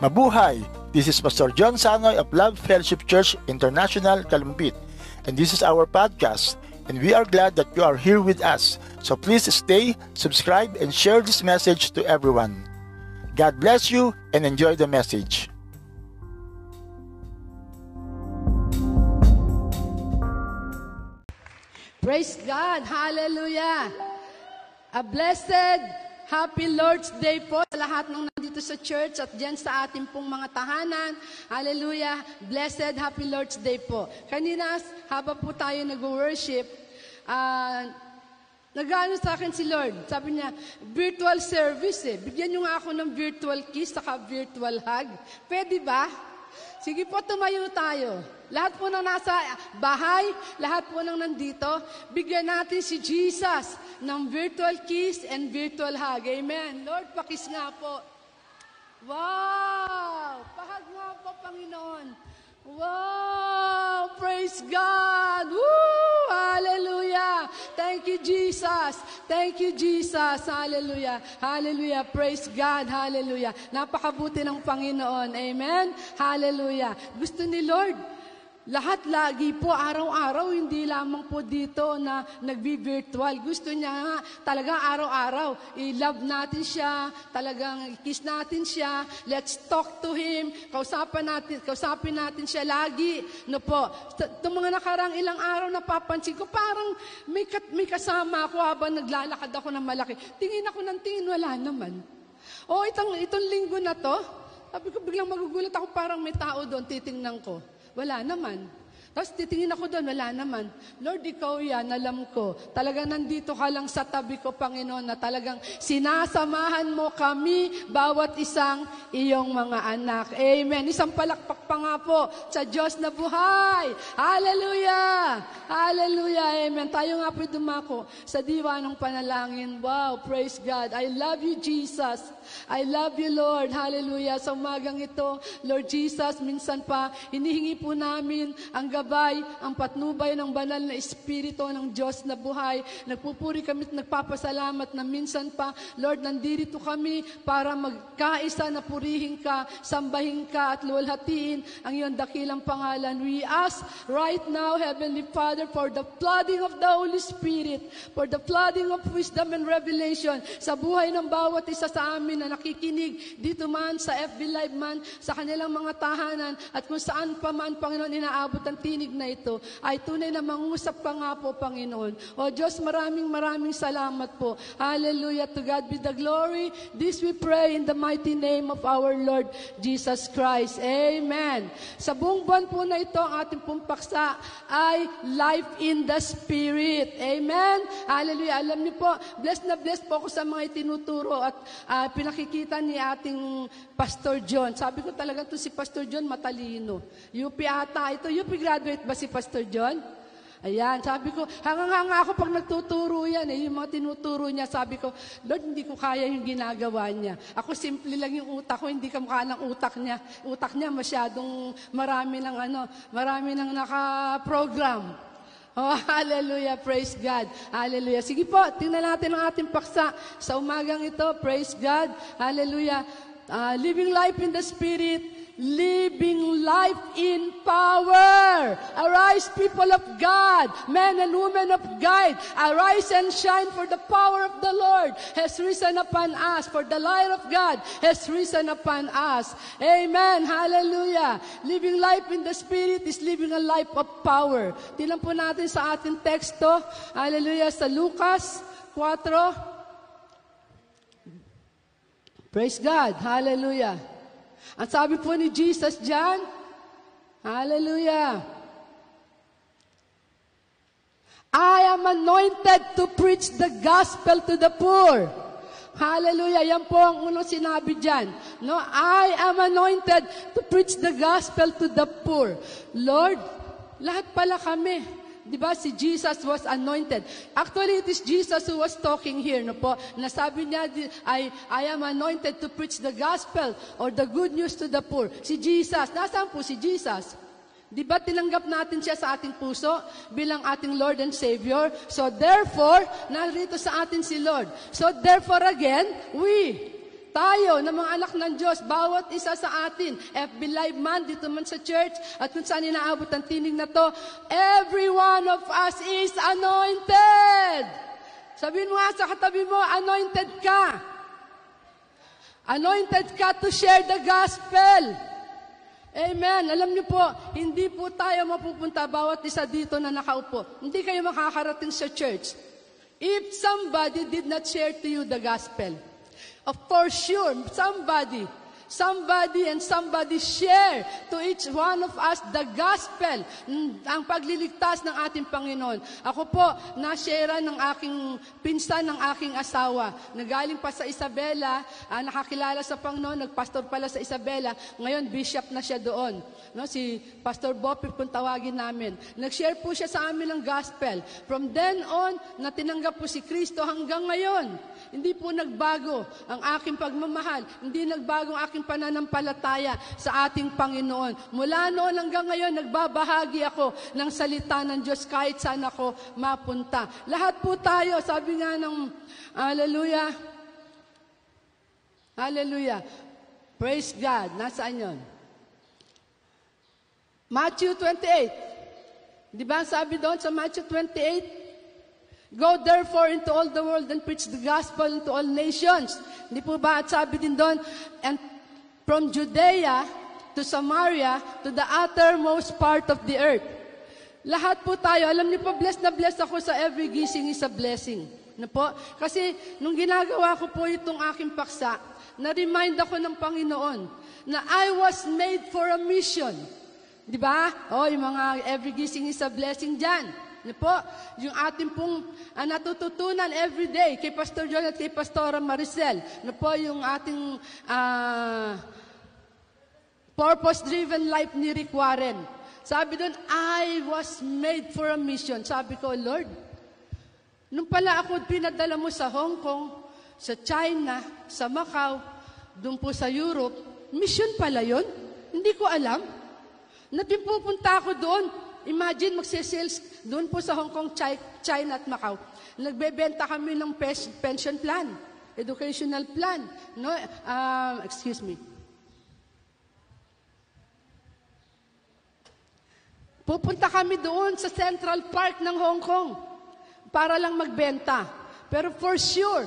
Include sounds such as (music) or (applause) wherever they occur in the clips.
Mabuhay! This is Pastor John Sanoy of Love Fellowship Church International, Kalumpit, and this is our podcast. And we are glad that you are here with us. So please stay, subscribe, and share this message to everyone. God bless you and enjoy the message. Praise God. Hallelujah. A blessed, happy Lord's Day po sa lahat ng nandito sa church at dyan sa ating pong mga tahanan. Hallelujah. Blessed, happy Lord's Day po. Kanina, habang po tayo nag-worship, ah, Nagano sa akin si Lord. Sabi niya, virtual service eh. Bigyan niyo nga ako ng virtual kiss saka virtual hug. Pwede ba? Sige po, tumayo tayo. Lahat po na nasa bahay, lahat po nang nandito, bigyan natin si Jesus ng virtual kiss and virtual hug. Amen. Lord, pakis nga po. Wow! Pahag nga po, Panginoon. Wow! Praise God! Woo! Hallelujah! Thank you, Jesus! Thank you, Jesus! Hallelujah! Hallelujah! Praise God! Hallelujah! Napakabuti ng Panginoon. Amen? Hallelujah! Gusto ni Lord, lahat lagi po, araw-araw, hindi lamang po dito na nagbi-virtual. Gusto niya nga talagang araw-araw, i-love natin siya, talagang kiss natin siya, let's talk to Him, kausapan natin, kausapin natin siya lagi. No po, itong mga nakarang ilang araw napapansin ko, parang may, kat, may kasama ako habang naglalakad ako ng malaki. Tingin ako ng tingin, wala naman. O itong, itong linggo na to, sabi ko biglang magugulat ako, parang may tao doon, titingnan ko. Wala naman. Tapos titingin ako doon, wala naman. Lord, ikaw yan, alam ko. Talagang nandito ka lang sa tabi ko, Panginoon, na talagang sinasamahan mo kami, bawat isang iyong mga anak. Amen. Isang palakpak pa nga po sa Diyos na buhay. Hallelujah! Hallelujah! Amen. Tayo nga po dumako sa diwa ng panalangin. Wow, praise God. I love you, Jesus. I love you, Lord. Hallelujah. Sa umagang ito, Lord Jesus, minsan pa, hinihingi po namin ang gabay, ang patnubay ng banal na Espiritu ng Diyos na buhay. Nagpupuri kami at nagpapasalamat na minsan pa, Lord, nandito kami para magkaisa na purihin ka, sambahin ka at luwalhatiin ang iyong dakilang pangalan. We ask right now, Heavenly Father, for the flooding of the Holy Spirit, for the flooding of wisdom and revelation sa buhay ng bawat isa sa amin na nakikinig dito man sa FB Live man, sa kanilang mga tahanan at kung saan pa man, Panginoon, inaabot ang tinig na ito, ay tunay na mangusap ka nga po, Panginoon. O Diyos, maraming maraming salamat po. Hallelujah. To God be the glory. This we pray in the mighty name of our Lord Jesus Christ. Amen. Sa buong buwan po na ito, ang ating pong ay life in the Spirit. Amen. Hallelujah. Alam niyo po, blessed na blessed po ako sa mga itinuturo at uh, pinakikita ni ating Pastor John. Sabi ko talaga to si Pastor John matalino. UP ata ito. UP graduate ba si Pastor John? Ayan, sabi ko, hangang-hanga ako pag nagtuturo yan. Eh, yung mga tinuturo niya, sabi ko, Lord, hindi ko kaya yung ginagawa niya. Ako simple lang yung utak ko, hindi kamukha ng utak niya. Utak niya masyadong marami ng ano, marami ng naka-program. Oh, (laughs) hallelujah. Praise God. Hallelujah. Sige po, tingnan natin ang ating paksa sa umagang ito. Praise God. Hallelujah. Uh, living life in the Spirit living life in power. Arise, people of God, men and women of God. Arise and shine, for the power of the Lord has risen upon us, for the light of God has risen upon us. Amen. Hallelujah. Living life in the Spirit is living a life of power. Tinan po natin sa ating teksto. Hallelujah. Sa Lucas 4. Praise God. Hallelujah. Ang sabi po ni Jesus dyan, Hallelujah. I am anointed to preach the gospel to the poor. Hallelujah. Yan po ang unang sinabi dyan. No, I am anointed to preach the gospel to the poor. Lord, lahat pala kami Di ba si Jesus was anointed? Actually, it is Jesus who was talking here, no po? Nasabi niya, I, I am anointed to preach the gospel or the good news to the poor. Si Jesus, nasaan po si Jesus? Di ba tinanggap natin siya sa ating puso bilang ating Lord and Savior? So therefore, narito sa atin si Lord. So therefore again, we Tayo na mga anak ng Diyos, bawat isa sa atin, FB Live man, dito man sa church, at kung saan inaabot ang tinig na to, every one of us is anointed. Sabihin mo nga sa katabi mo, anointed ka. Anointed ka to share the gospel. Amen. Alam niyo po, hindi po tayo mapupunta bawat isa dito na nakaupo. Hindi kayo makakarating sa church. If somebody did not share to you the gospel, for sure, somebody, somebody and somebody share to each one of us the gospel, mm, ang pagliligtas ng ating Panginoon. Ako po, na-share ng aking pinsan ng aking asawa. Nagaling pa sa Isabela, ah, nakakilala sa Panginoon, nagpastor pala sa Isabela, ngayon bishop na siya doon. No, si Pastor Bopip kung tawagin namin. Nag-share po siya sa amin ng gospel. From then on, na tinanggap po si Kristo hanggang ngayon. Hindi po nagbago ang aking pagmamahal. Hindi nagbago ang aking pananampalataya sa ating Panginoon. Mula noon hanggang ngayon, nagbabahagi ako ng salita ng Diyos kahit saan ako mapunta. Lahat po tayo, sabi nga ng Hallelujah. Hallelujah. Praise God. Nasaan yon? Matthew 28. Di ba sabi doon sa Matthew 28? Go therefore into all the world and preach the gospel to all nations. Hindi po ba at sabi din doon, and from Judea to Samaria to the uttermost part of the earth. Lahat po tayo, alam niyo po, blessed na blessed ako sa every gising is a blessing. Na po? Kasi nung ginagawa ko po itong aking paksa, na-remind ako ng Panginoon na I was made for a mission. Di ba? O, yung mga every gising is a blessing dyan. Ano po? Yung ating pong uh, natututunan every day kay Pastor John at kay Pastora Maricel. Ano po yung ating uh, purpose-driven life ni Rick Warren. Sabi doon, I was made for a mission. Sabi ko, Lord, nung pala ako pinadala mo sa Hong Kong, sa China, sa Macau, doon po sa Europe, mission pala yon. Hindi ko alam. Natin pupunta ako doon. Imagine, magsisales doon po sa Hong Kong, China at Macau. Nagbebenta kami ng pension plan, educational plan. No, uh, excuse me. Pupunta kami doon sa Central Park ng Hong Kong para lang magbenta. Pero for sure,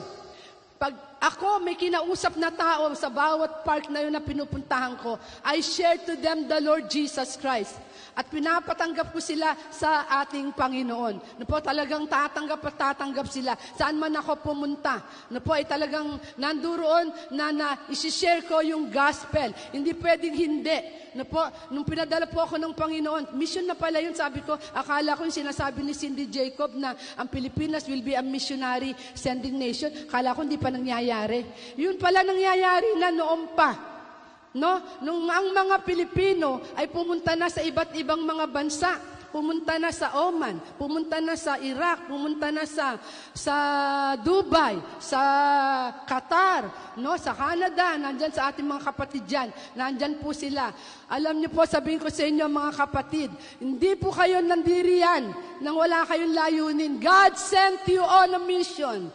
pag ako may kinausap na tao sa bawat park na yun na pinupuntahan ko, I share to them the Lord Jesus Christ. At pinapatanggap ko sila sa ating Panginoon. No po, talagang tatanggap at tatanggap sila. Saan man ako pumunta. No po, ay talagang nanduroon na, na isishare ko yung gospel. Hindi pwedeng hindi. No po, nung pinadala po ako ng Panginoon, mission na pala yun, sabi ko, akala ko yung sinasabi ni Cindy Jacob na ang Pilipinas will be a missionary sending nation. Akala ko hindi pa nangyayari. Yun pala nangyayari na noon pa. No? Nung ang mga Pilipino ay pumunta na sa iba't ibang mga bansa, pumunta na sa Oman, pumunta na sa Iraq, pumunta na sa sa Dubai, sa Qatar, no, sa Canada, nandiyan sa ating mga kapatid diyan. Nandiyan po sila. Alam niyo po, sabihin ko sa inyo mga kapatid, hindi po kayo nandiriyan nang wala kayong layunin. God sent you on a mission.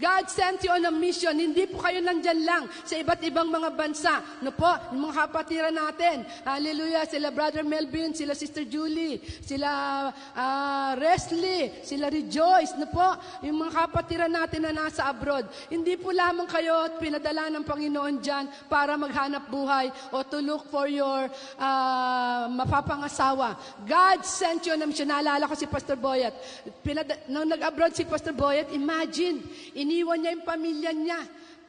God sent you on a mission. Hindi po kayo nandyan lang sa iba't ibang mga bansa. No po, mga kapatiran natin. Hallelujah. Sila Brother Melvin, sila Sister Julie, sila uh, Resly, sila Rejoice. No po, yung mga kapatiran natin na nasa abroad. Hindi po lamang kayo at pinadala ng Panginoon dyan para maghanap buhay o to look for your uh, mapapangasawa. God sent you on a mission. Naalala ko si Pastor Boyet. Pinad- nung nag-abroad si Pastor Boyet, imagine, Iniwan niya yung pamilya niya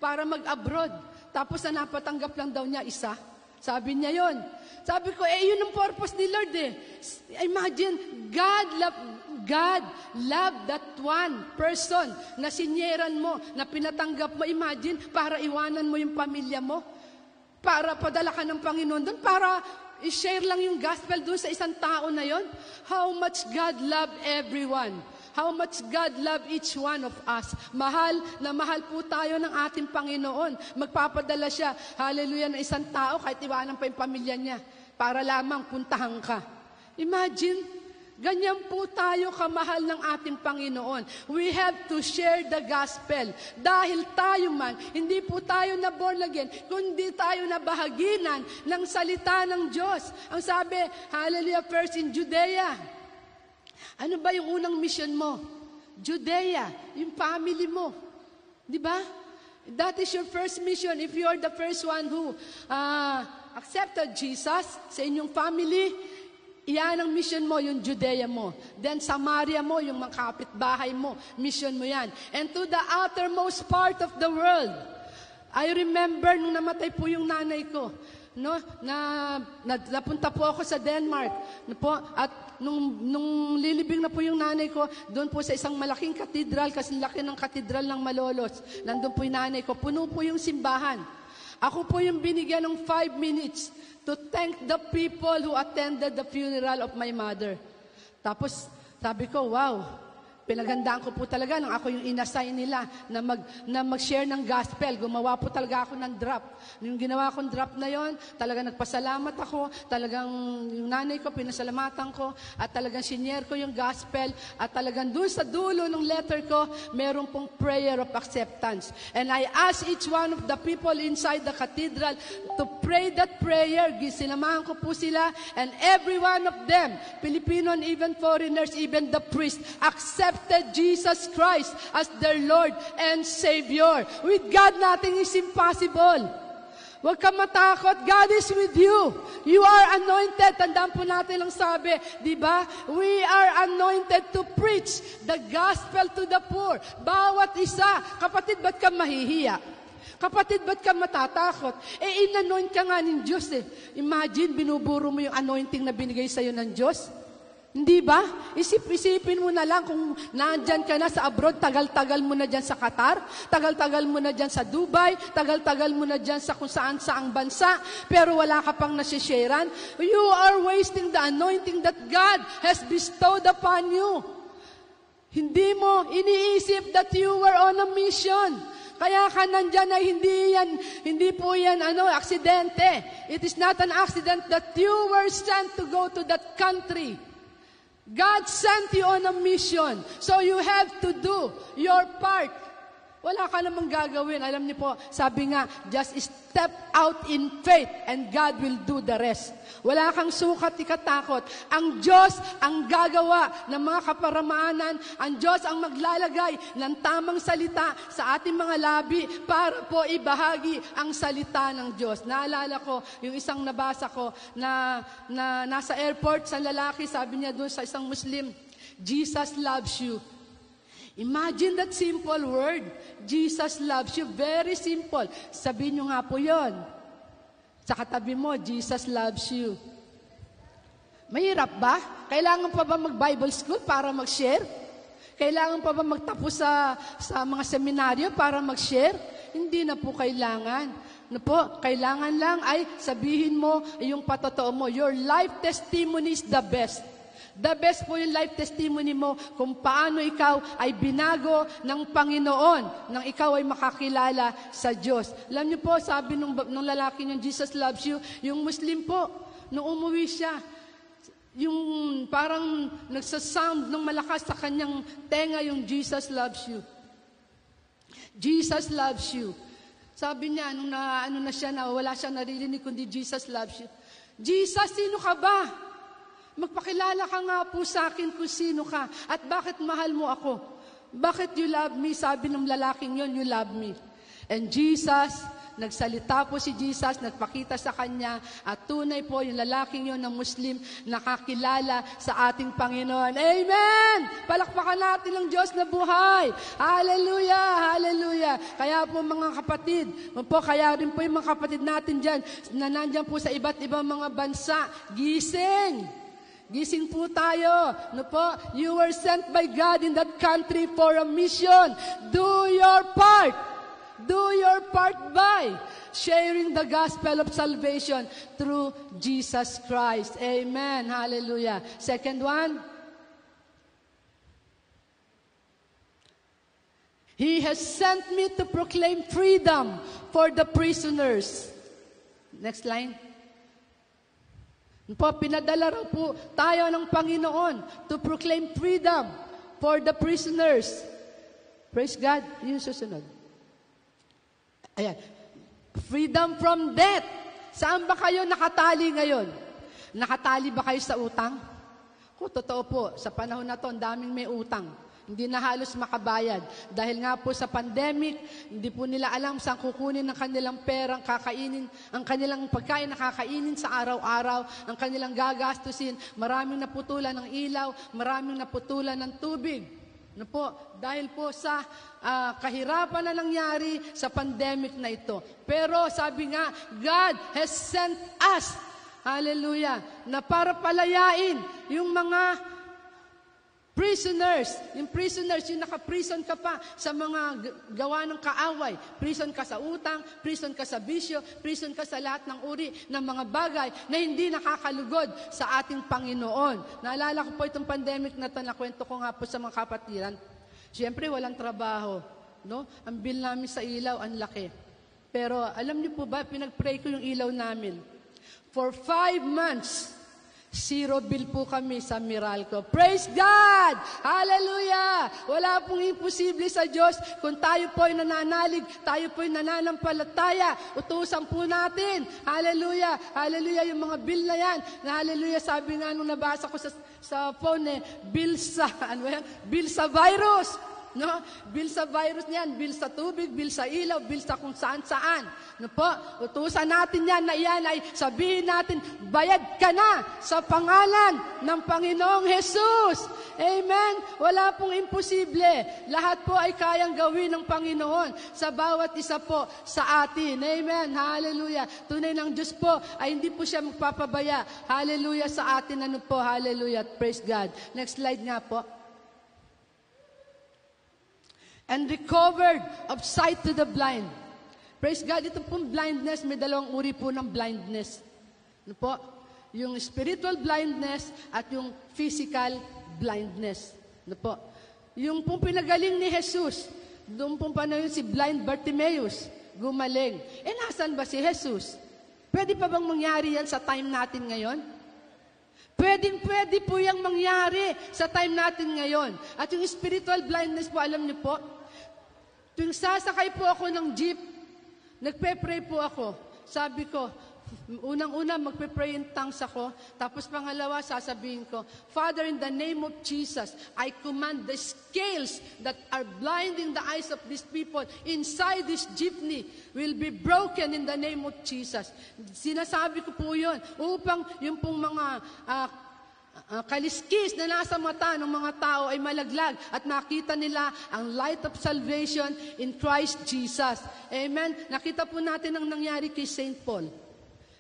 para mag-abroad. Tapos na napatanggap lang daw niya isa. Sabi niya yon. Sabi ko, eh, yun ang purpose ni Lord eh. Imagine, God love, God love that one person na sinyeran mo, na pinatanggap mo. Imagine, para iwanan mo yung pamilya mo. Para padala ka ng Panginoon doon. Para i-share lang yung gospel doon sa isang tao na yon. How much God love everyone. How much God love each one of us. Mahal na mahal po tayo ng ating Panginoon. Magpapadala siya, hallelujah, ng isang tao kahit iwanan pa yung pamilya niya para lamang puntahan ka. Imagine, Ganyan po tayo kamahal ng ating Panginoon. We have to share the gospel. Dahil tayo man, hindi po tayo na born again, kundi tayo na bahaginan ng salita ng Diyos. Ang sabi, hallelujah, first in Judea. Ano ba yung unang mission mo? Judea, yung family mo. Di ba? That is your first mission. If you are the first one who uh, accepted Jesus sa inyong family, Iyan ang mission mo, yung Judea mo. Then Samaria mo, yung mga kapitbahay mo. Mission mo yan. And to the outermost part of the world. I remember nung namatay po yung nanay ko. No, na, na napunta po ako sa Denmark. No po, at nung, nung lilibing na po yung nanay ko, doon po sa isang malaking katedral, kasi laki ng katedral ng Malolos. Nandun po yung nanay ko. Puno po yung simbahan. Ako po yung binigyan ng five minutes to thank the people who attended the funeral of my mother. Tapos, sabi ko, wow, Pinagandaan ko po talaga nang ako yung inassign nila na, mag, na mag-share ng gospel. Gumawa po talaga ako ng drop. Yung ginawa kong drop na yon, talaga nagpasalamat ako. Talagang yung nanay ko, pinasalamatan ko. At talagang sinyer ko yung gospel. At talagang doon sa dulo ng letter ko, meron pong prayer of acceptance. And I ask each one of the people inside the cathedral to pray that prayer. Sinamahan ko po sila. And every one of them, Filipino and even foreigners, even the priest, accept accepted Jesus Christ as their Lord and Savior. With God, nothing is impossible. Huwag ka matakot. God is with you. You are anointed. Tandaan po natin ang sabi, di ba? We are anointed to preach the gospel to the poor. Bawat isa. Kapatid, ba't ka mahihiya? Kapatid, ba't ka matatakot? Eh, inanoint ka nga ng Diyos eh. Imagine, binuburo mo yung anointing na binigay sa'yo ng Diyos. Hindi ba? Isip-isipin mo na lang kung nandyan ka na sa abroad, tagal-tagal mo na dyan sa Qatar, tagal-tagal mo na dyan sa Dubai, tagal-tagal mo na dyan sa kung saan saang bansa, pero wala ka pang nasisharean. You are wasting the anointing that God has bestowed upon you. Hindi mo iniisip that you were on a mission. Kaya ka nandyan ay hindi yan, hindi po yan ano, aksidente. It is not an accident that you were sent to go to that country. God sent you on a mission. So you have to do your part. Wala ka namang gagawin. Alam niyo po, sabi nga, just step out in faith and God will do the rest. Wala kang sukat, ikatakot. Ang Diyos ang gagawa ng mga kaparamanan. Ang Diyos ang maglalagay ng tamang salita sa ating mga labi para po ibahagi ang salita ng Diyos. Naalala ko, yung isang nabasa ko na, na nasa airport, sa lalaki, sabi niya doon sa isang Muslim, Jesus loves you. Imagine that simple word. Jesus loves you. Very simple. Sabihin nyo nga po yon. Sa katabi mo, Jesus loves you. Mahirap ba? Kailangan pa ba mag-Bible school para mag-share? Kailangan pa ba magtapos sa, sa mga seminaryo para mag-share? Hindi na po kailangan. Na po, kailangan lang ay sabihin mo yung patotoo mo. Your life testimony is the best. The best po yung life testimony mo kung paano ikaw ay binago ng Panginoon nang ikaw ay makakilala sa Diyos. Alam niyo po, sabi nung, nung lalaki niyo, Jesus loves you, yung Muslim po, nung umuwi siya, yung parang nagsasound ng malakas sa kanyang tenga yung Jesus loves you. Jesus loves you. Sabi niya, nung na, ano na siya, na wala siya naririnig kundi Jesus loves you. Jesus, sino ka ba? Magpakilala ka nga po sa akin kung sino ka at bakit mahal mo ako. Bakit you love me? Sabi ng lalaking yon, you love me. And Jesus, nagsalita po si Jesus, nagpakita sa kanya, at tunay po yung lalaking yon ng Muslim, nakakilala sa ating Panginoon. Amen! Palakpakan natin ang Diyos na buhay. Hallelujah! Hallelujah! Kaya po mga kapatid, po, kaya rin po yung mga kapatid natin dyan, na nandyan po sa iba't ibang mga bansa, gising! Gising po tayo. No po? You were sent by God in that country for a mission. Do your part. Do your part by sharing the gospel of salvation through Jesus Christ. Amen. Hallelujah. Second one. He has sent me to proclaim freedom for the prisoners. Next line. Po, pinadala raw po tayo ng Panginoon to proclaim freedom for the prisoners. Praise God. Yun susunod. Ayan. Freedom from death. Saan ba kayo nakatali ngayon? Nakatali ba kayo sa utang? Kung totoo po, sa panahon na to, daming may utang. Hindi na halos makabayad. Dahil nga po sa pandemic, hindi po nila alam saan kukunin ang kanilang perang kakainin, ang kanilang pagkain na kakainin sa araw-araw, ang kanilang gagastusin. Maraming naputulan ng ilaw, maraming naputulan ng tubig. No po, dahil po sa uh, kahirapan na nangyari sa pandemic na ito. Pero sabi nga, God has sent us, hallelujah, na para palayain yung mga Prisoners, yung prisoners, yung naka-prison ka pa sa mga gawa ng kaaway. Prison ka sa utang, prison ka sa bisyo, prison ka sa lahat ng uri ng mga bagay na hindi nakakalugod sa ating Panginoon. Naalala ko po itong pandemic na ito, nakwento ko nga po sa mga kapatiran. Siyempre, walang trabaho. No? Ang bill namin sa ilaw, ang laki. Pero alam niyo po ba, pinag-pray ko yung ilaw namin. For five months, Zero bill po kami sa Miralco. Praise God! Hallelujah! Wala pong imposible sa Diyos. Kung tayo po ay nananalig, tayo po ay nananampalataya, utusan po natin. Hallelujah! Hallelujah! Yung mga bill na yan. Na hallelujah, sabi nga nung nabasa ko sa, sa phone eh, bill sa, (laughs) ano yan? Bill sa virus. No? Bill sa virus niyan, bill sa tubig, bill sa ilaw, bill sa kung saan-saan. No po? Utusan natin yan na iyan ay sabihin natin, bayad ka na sa pangalan ng Panginoong Jesus. Amen? Wala pong imposible. Lahat po ay kayang gawin ng Panginoon sa bawat isa po sa atin. Amen? Hallelujah. Tunay ng Diyos po ay hindi po siya magpapabaya. Hallelujah sa atin. Ano po? Hallelujah. Praise God. Next slide nga po and recovered of sight to the blind. Praise God, ito pong blindness, may dalawang uri po ng blindness. Ano po? Yung spiritual blindness at yung physical blindness. Ano po? Yung pong pinagaling ni Jesus, doon pong panahon si blind Bartimaeus, gumaling. Eh, nasan ba si Jesus? Pwede pa bang mangyari yan sa time natin ngayon? Pwedeng pwede po yung mangyari sa time natin ngayon. At yung spiritual blindness po, alam niyo po, Tuwing sasakay po ako ng jeep, nagpe-pray po ako. Sabi ko, unang-una magpe-pray in tongues ako. Tapos pangalawa, sasabihin ko, Father, in the name of Jesus, I command the scales that are blinding the eyes of these people inside this jeepney will be broken in the name of Jesus. Sinasabi ko po yun upang yung pong mga uh, uh, kaliskis na nasa mata ng mga tao ay malaglag at nakita nila ang light of salvation in Christ Jesus. Amen? Nakita po natin ang nangyari kay St. Paul.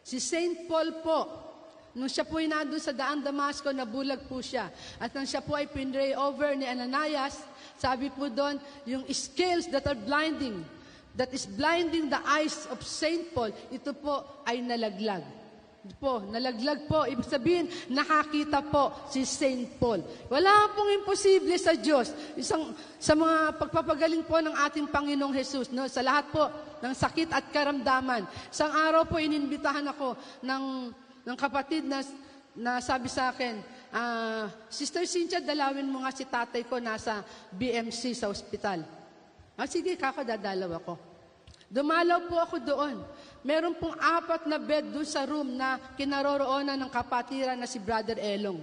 Si St. Paul po, nung siya po ay nandun sa daan Damasco, nabulag po siya. At nang siya po ay pinray over ni Ananias, sabi po doon, yung scales that are blinding, that is blinding the eyes of St. Paul, ito po ay nalaglag po, nalaglag po. Ibig sabihin, nakakita po si St. Paul. Wala pong imposible sa Diyos. Isang, sa mga pagpapagaling po ng ating Panginoong Jesus, no? sa lahat po ng sakit at karamdaman. Isang araw po, ininbitahan ako ng, ng kapatid na, na sabi sa akin, uh, Sister Cynthia, dalawin mo nga si tatay ko nasa BMC sa ospital. Ah, sige, kakadadalaw ako. Dumalaw po ako doon. Meron pong apat na bed doon sa room na kinaroroonan ng kapatiran na si Brother Elong.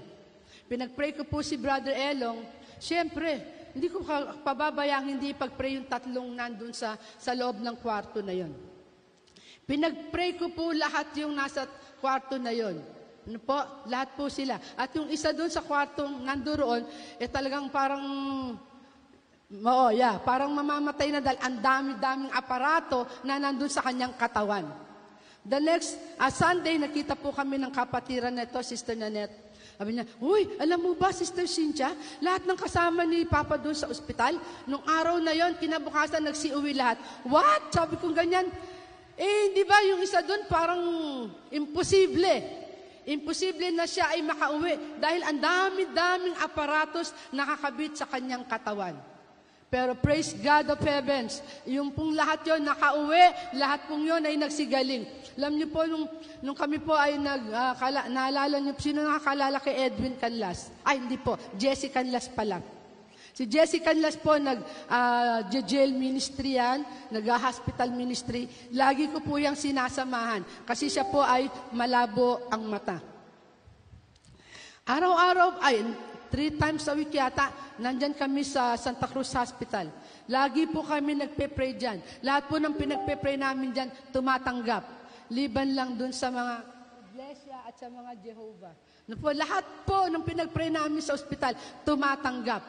Pinag-pray ko po si Brother Elong. Siyempre, hindi ko pababayang hindi pag-pray yung tatlong nandun sa, sa loob ng kwarto na yon. Pinag-pray ko po lahat yung nasa kwarto na yon. Ano po? Lahat po sila. At yung isa doon sa kwartong nandoon, eh talagang parang Oo, yeah. Parang mamamatay na dahil ang dami-daming aparato na nandun sa kanyang katawan. The next uh, Sunday, nakita po kami ng kapatiran na ito, Sister Nanette. Sabi niya, Uy, alam mo ba, Sister Cynthia, lahat ng kasama ni Papa doon sa ospital, nung araw na yon kinabukasan nagsiuwi lahat. What? Sabi ko ganyan. Eh, di ba yung isa doon parang imposible. Imposible na siya ay makauwi dahil ang dami-daming aparatos nakakabit sa kanyang katawan. Pero praise God of heavens, yung pong lahat yon nakauwi, lahat pong yon ay nagsigaling. Alam niyo po, nung, nung kami po ay nag, uh, kala, naalala niyo, sino nakakalala kay Edwin Canlas? Ay, hindi po, Jesse Canlas pala. Si Jesse Canlas po, nag uh, jail ministry yan, nag-hospital ministry. Lagi ko po yung sinasamahan kasi siya po ay malabo ang mata. Araw-araw, ay, three times a week yata, nandyan kami sa Santa Cruz Hospital. Lagi po kami nagpe-pray dyan. Lahat po ng pinagpe-pray namin dyan, tumatanggap. Liban lang dun sa mga iglesia at sa mga Jehovah. No po, lahat po ng pinagpray namin sa ospital, tumatanggap.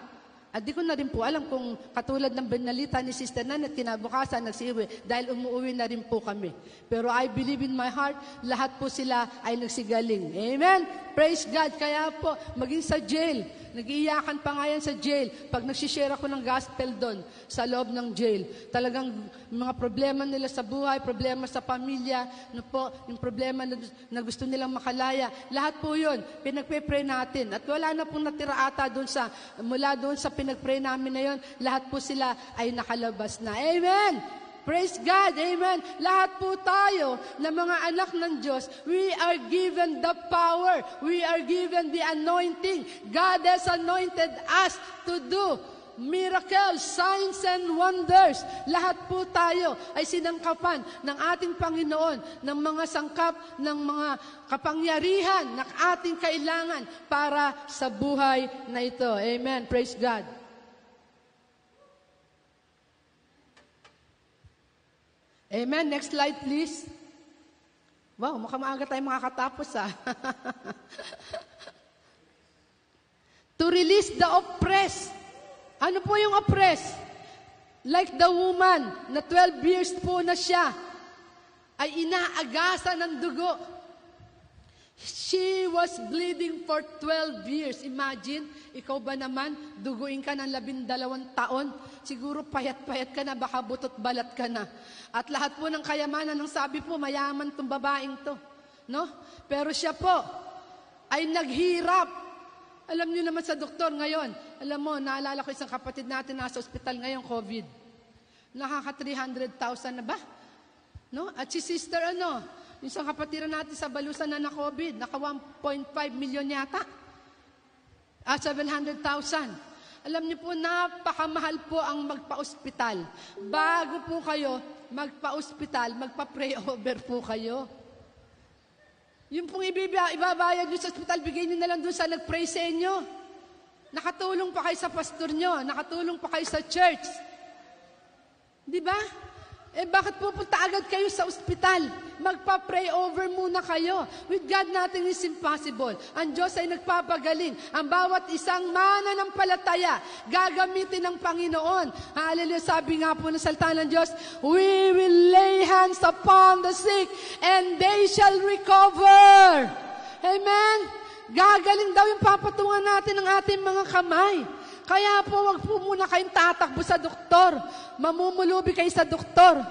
At di ko na rin po alam kung katulad ng binalita ni Sister Nan at kinabukasan nagsiuwi dahil umuwi na rin po kami. Pero I believe in my heart, lahat po sila ay nagsigaling. Amen? Praise God. Kaya po, maging sa jail, Nag-iiyakan pa nga yan sa jail. Pag nagsishare ako ng gospel doon, sa loob ng jail. Talagang mga problema nila sa buhay, problema sa pamilya, no po, yung problema na, na gusto nilang makalaya. Lahat po yun, pinagpe-pray natin. At wala na pong natira ata doon sa, mula doon sa pinagpray namin na yun, lahat po sila ay nakalabas na. Amen! Praise God. Amen. Lahat po tayo na mga anak ng Diyos, we are given the power. We are given the anointing. God has anointed us to do miracles, signs, and wonders. Lahat po tayo ay sinangkapan ng ating Panginoon ng mga sangkap ng mga kapangyarihan na ating kailangan para sa buhay na ito. Amen. Praise God. Amen. Next slide, please. Wow, mukhang maaga tayo makakatapos ah. (laughs) to release the oppressed. Ano po yung oppressed? Like the woman na 12 years po na siya ay inaagasa ng dugo. She was bleeding for 12 years. Imagine, ikaw ba naman, duguin ka ng labindalawang taon? Siguro payat-payat ka na, baka butot balat ka na. At lahat po ng kayamanan ng sabi po, mayaman tong babaeng to. No? Pero siya po, ay naghirap. Alam niyo naman sa doktor ngayon, alam mo, naalala ko isang kapatid natin nasa ospital ngayon, COVID. Nakaka 300,000 na ba? No? At si sister ano, isang kapatiran natin sa Balusan na na-COVID, naka 1.5 million yata. At 700,000. Alam niyo po, napakamahal po ang magpa-ospital. Bago po kayo magpa-ospital, magpa-pray over po kayo. Yung pong ibabayad nyo sa ospital, bigay nyo na lang doon sa nag-pray sa inyo. Nakatulong pa kayo sa pastor nyo, nakatulong pa kayo sa church. Di ba? Eh bakit pupunta agad kayo sa ospital? Magpa-pray over muna kayo. With God, nothing is impossible. Ang Diyos ay nagpapagaling. Ang bawat isang mana ng palataya, gagamitin ng Panginoon. Hallelujah. Sabi nga po ng salita ng Diyos, We will lay hands upon the sick and they shall recover. Amen? Gagaling daw yung papatungan natin ng ating mga kamay. Kaya po, wag po muna kayong tatakbo sa doktor. Mamumulubi kayo sa doktor.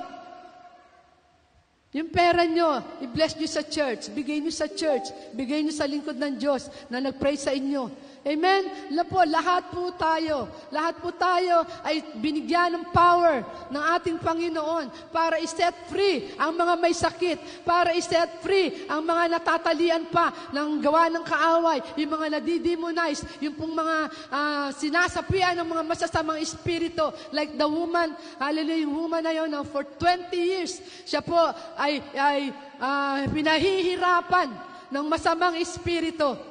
Yung pera nyo, i-bless nyo sa church, bigay nyo sa church, bigay nyo sa lingkod ng Diyos na nag-pray sa inyo. Amen? La po, lahat po tayo, lahat po tayo ay binigyan ng power ng ating Panginoon para i-set free ang mga may sakit, para i-set free ang mga natatalian pa ng gawa ng kaaway, yung mga nadidemonize, yung pong mga uh, sinasapian ng mga masasamang espiritu, like the woman, hallelujah, yung woman na yun, for 20 years, siya po ay, ay uh, pinahihirapan ng masamang espiritu.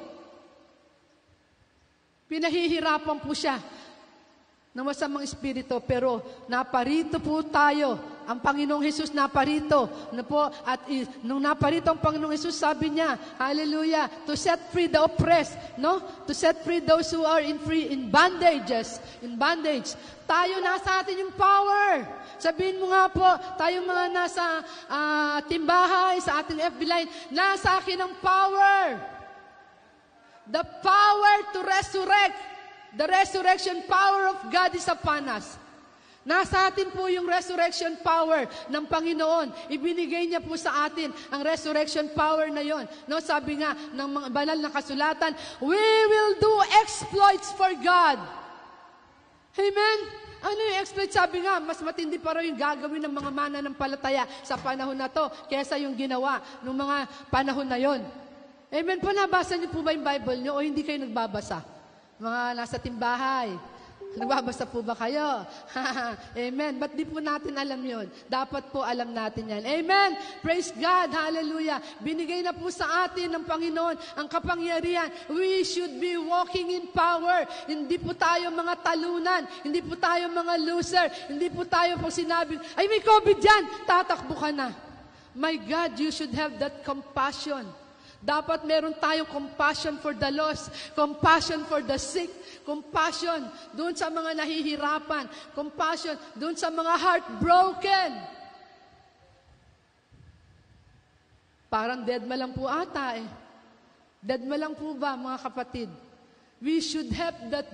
Pinahihirapan po siya ng masamang espiritu, pero naparito po tayo. Ang Panginoong Hesus naparito. Na po, at nung naparito ang Panginoong Hesus, sabi niya, Hallelujah, to set free the oppressed, no? To set free those who are in free, in bondages, in bondage. Tayo, nasa atin yung power. Sabihin mo nga po, tayo mga nasa uh, timbahay, sa ating FB line, nasa akin ang power. The power to resurrect. The resurrection power of God is upon us. Nasa atin po yung resurrection power ng Panginoon. Ibinigay niya po sa atin ang resurrection power na yon. No, sabi nga ng mga banal na kasulatan, we will do exploits for God. Amen? Ano yung exploit? Sabi nga, mas matindi pa raw yung gagawin ng mga mana ng palataya sa panahon na to kesa yung ginawa ng mga panahon na yon. Amen po, nabasa niyo po ba yung Bible niyo o hindi kayo nagbabasa? Mga nasa timbahay. Nagbabasa po ba kayo? (laughs) Amen. Ba't di po natin alam yon? Dapat po alam natin yan. Amen. Praise God. Hallelujah. Binigay na po sa atin ng Panginoon ang kapangyarihan. We should be walking in power. Hindi po tayo mga talunan. Hindi po tayo mga loser. Hindi po tayo pag sinabi, ay may COVID dyan, tatakbo ka na. My God, you should have that compassion. Dapat meron tayong compassion for the lost, compassion for the sick, compassion doon sa mga nahihirapan, compassion doon sa mga heartbroken. Parang dead ma lang po ata eh. Dead ma lang po ba mga kapatid? We should have that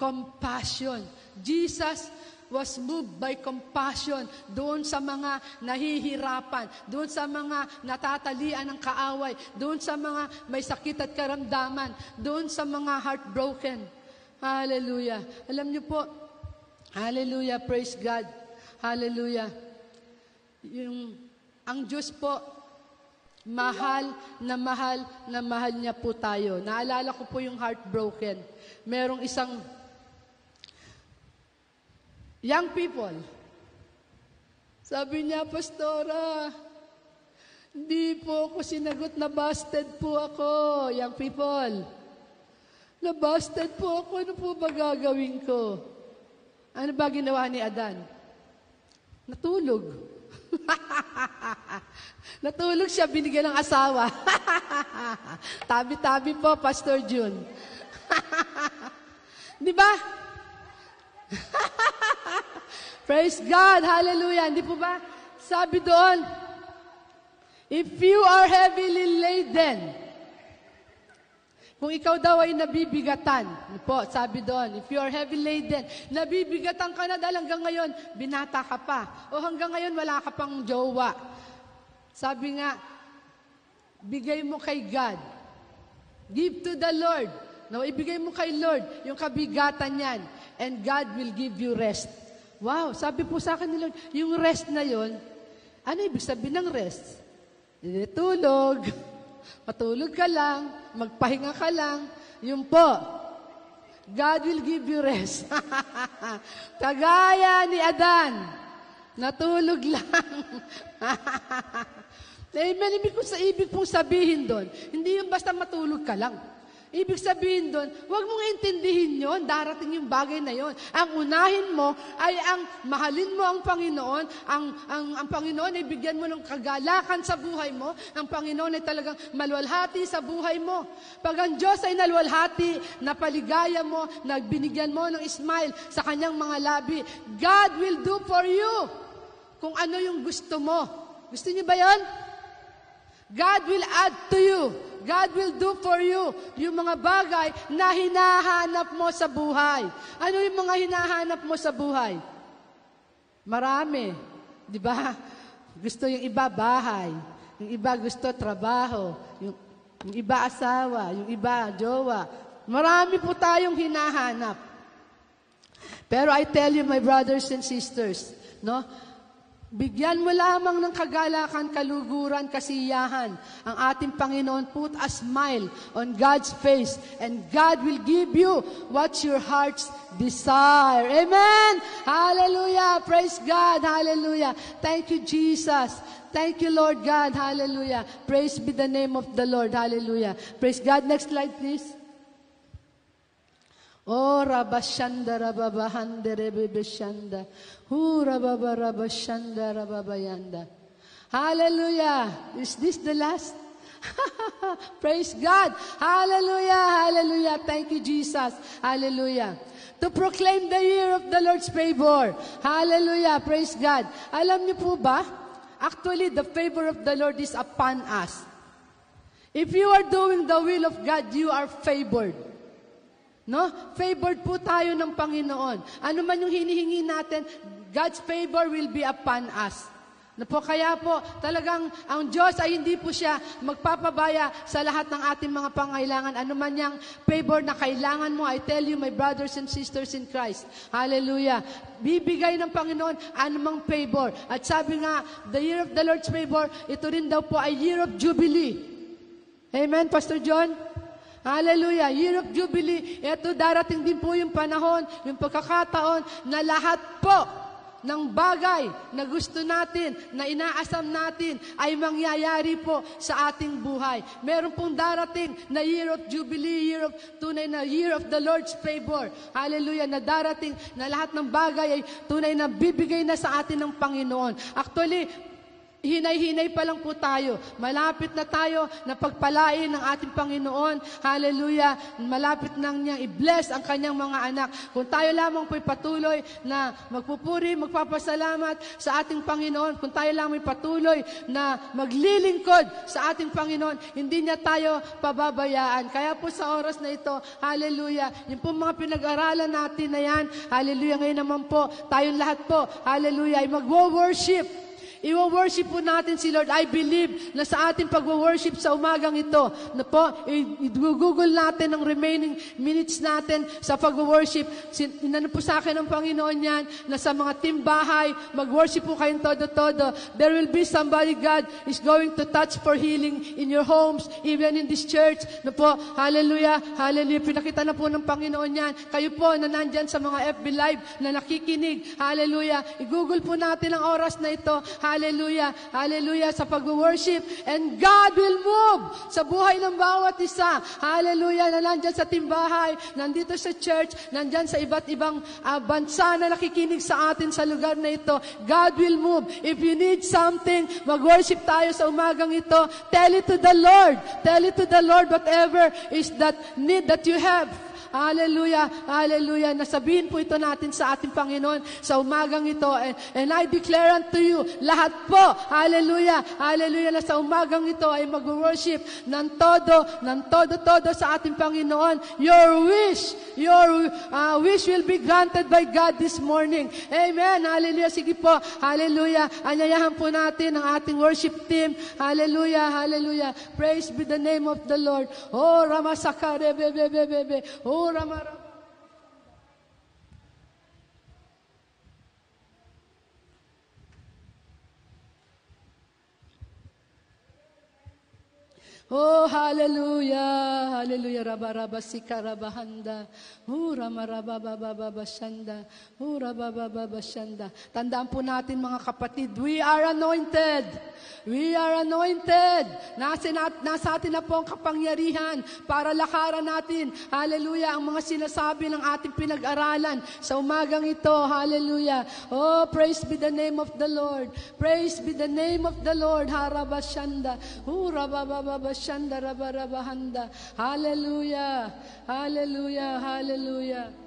compassion. Jesus was moved by compassion doon sa mga nahihirapan, doon sa mga natatalian ng kaaway, doon sa mga may sakit at karamdaman, doon sa mga heartbroken. Hallelujah. Alam niyo po, hallelujah, praise God. Hallelujah. Yung, ang Diyos po, mahal na mahal na mahal niya po tayo. Naalala ko po yung heartbroken. Merong isang young people. Sabi niya, Pastora, hindi po ako sinagot na busted po ako, young people. Na-busted po ako, ano po ba gagawin ko? Ano ba ginawa ni Adan? Natulog. (laughs) Natulog siya, binigyan ng asawa. (laughs) Tabi-tabi po, Pastor June. (laughs) Di ba? (laughs) Praise God, hallelujah. Hindi po ba? Sabi doon, if you are heavily laden, kung ikaw daw ay nabibigatan, po, sabi doon, if you are heavy laden, nabibigatan ka na dahil hanggang ngayon, binata ka pa. O hanggang ngayon, wala ka pang jowa. Sabi nga, bigay mo kay God. Give to the Lord. No, ibigay mo kay Lord yung kabigatan niyan. And God will give you rest. Wow, sabi po sa akin ni Lord, yung rest na yon, ano ibig sabihin ng rest? Hindi tulog. Matulog ka lang, magpahinga ka lang. Yun po. God will give you rest. (laughs) Kagaya ni Adan, natulog lang. (laughs) Amen. Ibig, ko sa ibig pong sabihin doon, hindi yung basta matulog ka lang. Ibig sabihin doon, huwag mong intindihin yon, darating yung bagay na yon. Ang unahin mo ay ang mahalin mo ang Panginoon, ang, ang, ang Panginoon ay bigyan mo ng kagalakan sa buhay mo, ang Panginoon ay talagang malwalhati sa buhay mo. Pag ang Diyos ay nalwalhati, napaligaya mo, nagbinigyan mo ng smile sa kanyang mga labi, God will do for you kung ano yung gusto mo. Gusto niyo ba yon? God will add to you. God will do for you yung mga bagay na hinahanap mo sa buhay. Ano yung mga hinahanap mo sa buhay? Marami. Di ba? Gusto yung iba bahay. Yung iba gusto trabaho. Yung, yung iba asawa. Yung iba jowa. Marami po tayong hinahanap. Pero I tell you, my brothers and sisters, no? Bigyan mo lamang ng kagalakan, kaluguran, kasiyahan. Ang ating Panginoon put a smile on God's face and God will give you what your hearts desire. Amen! Hallelujah! Praise God! Hallelujah! Thank you, Jesus! Thank you, Lord God! Hallelujah! Praise be the name of the Lord! Hallelujah! Praise God! Next slide, please. Oh, Rabashanda, Rababahanda, Rebebeshanda. Hallelujah. Is this the last? (laughs) Praise God. Hallelujah. Hallelujah. Thank you, Jesus. Hallelujah. To proclaim the year of the Lord's favor. Hallelujah. Praise God. Alam niyo po ba? Actually, the favor of the Lord is upon us. If you are doing the will of God, you are favored. No? Favored po tayo ng Panginoon. Ano man yung hinihingi natin, God's favor will be upon us. Na po, kaya po, talagang ang Diyos ay hindi po siya magpapabaya sa lahat ng ating mga pangailangan. Ano man yung favor na kailangan mo, I tell you, my brothers and sisters in Christ. Hallelujah. Bibigay ng Panginoon anumang favor. At sabi nga, the year of the Lord's favor, ito rin daw po ay year of Jubilee. Amen, Pastor John? Hallelujah. Year of Jubilee. Ito darating din po yung panahon, yung pagkakataon na lahat po ng bagay na gusto natin, na inaasam natin, ay mangyayari po sa ating buhay. Meron pong darating na year of jubilee, year of tunay na year of the Lord's favor. Hallelujah, na darating na lahat ng bagay ay tunay na bibigay na sa atin ng Panginoon. Actually, Hinay-hinay pa lang po tayo. Malapit na tayo na pagpalain ng ating Panginoon. Hallelujah. Malapit nang niyang i-bless ang kanyang mga anak. Kung tayo lamang po'y patuloy na magpupuri, magpapasalamat sa ating Panginoon, kung tayo lamang patuloy na maglilingkod sa ating Panginoon, hindi niya tayo pababayaan. Kaya po sa oras na ito, hallelujah, yung po mga pinag-aralan natin na yan, hallelujah, ngayon naman po, tayong lahat po, hallelujah, ay magwo-worship Iwo-worship po natin si Lord. I believe na sa ating pagwo-worship sa umagang ito, na po, i-google natin ang remaining minutes natin sa pagwo-worship. Inano po sa akin ng Panginoon yan, na sa mga timbahay, mag-worship po kayong todo-todo. There will be somebody God is going to touch for healing in your homes, even in this church. Na po, hallelujah, hallelujah. Pinakita na po ng Panginoon yan. Kayo po na nandyan sa mga FB Live na nakikinig, hallelujah. I-google po natin ang oras na ito, hallelujah Hallelujah. Hallelujah sa pag-worship. And God will move sa buhay ng bawat isa. Hallelujah na nandyan sa timbahay, nandito sa church, nandyan sa iba't ibang uh, bansa na nakikinig sa atin sa lugar na ito. God will move. If you need something, mag-worship tayo sa umagang ito. Tell it to the Lord. Tell it to the Lord whatever is that need that you have. Hallelujah, hallelujah. Nasabihin po ito natin sa ating Panginoon sa umagang ito. And, and I declare unto you, lahat po, hallelujah, hallelujah, na sa umagang ito ay mag-worship ng todo, ng todo-todo sa ating Panginoon. Your wish, your uh, wish will be granted by God this morning. Amen, hallelujah. Sige po, hallelujah. Anyayahan po natin ang ating worship team. Hallelujah, hallelujah. Praise be the name of the Lord. Oh, Ramasakare, bebe, bebe, bebe. Oh, Rama Oh, hallelujah, hallelujah, raba raba sika raba handa, hura maraba baba baba shanda, hura baba baba shanda. Tandaan po natin mga kapatid, we are anointed. We are anointed. Nasa, nasa atin na po ang kapangyarihan para lakaran natin, hallelujah, ang mga sinasabi ng ating pinag-aralan sa umagang ito, hallelujah. Oh, praise be the name of the Lord. Praise be the name of the Lord, haraba shanda, hura baba baba Hallelujah. Hallelujah. Hallelujah.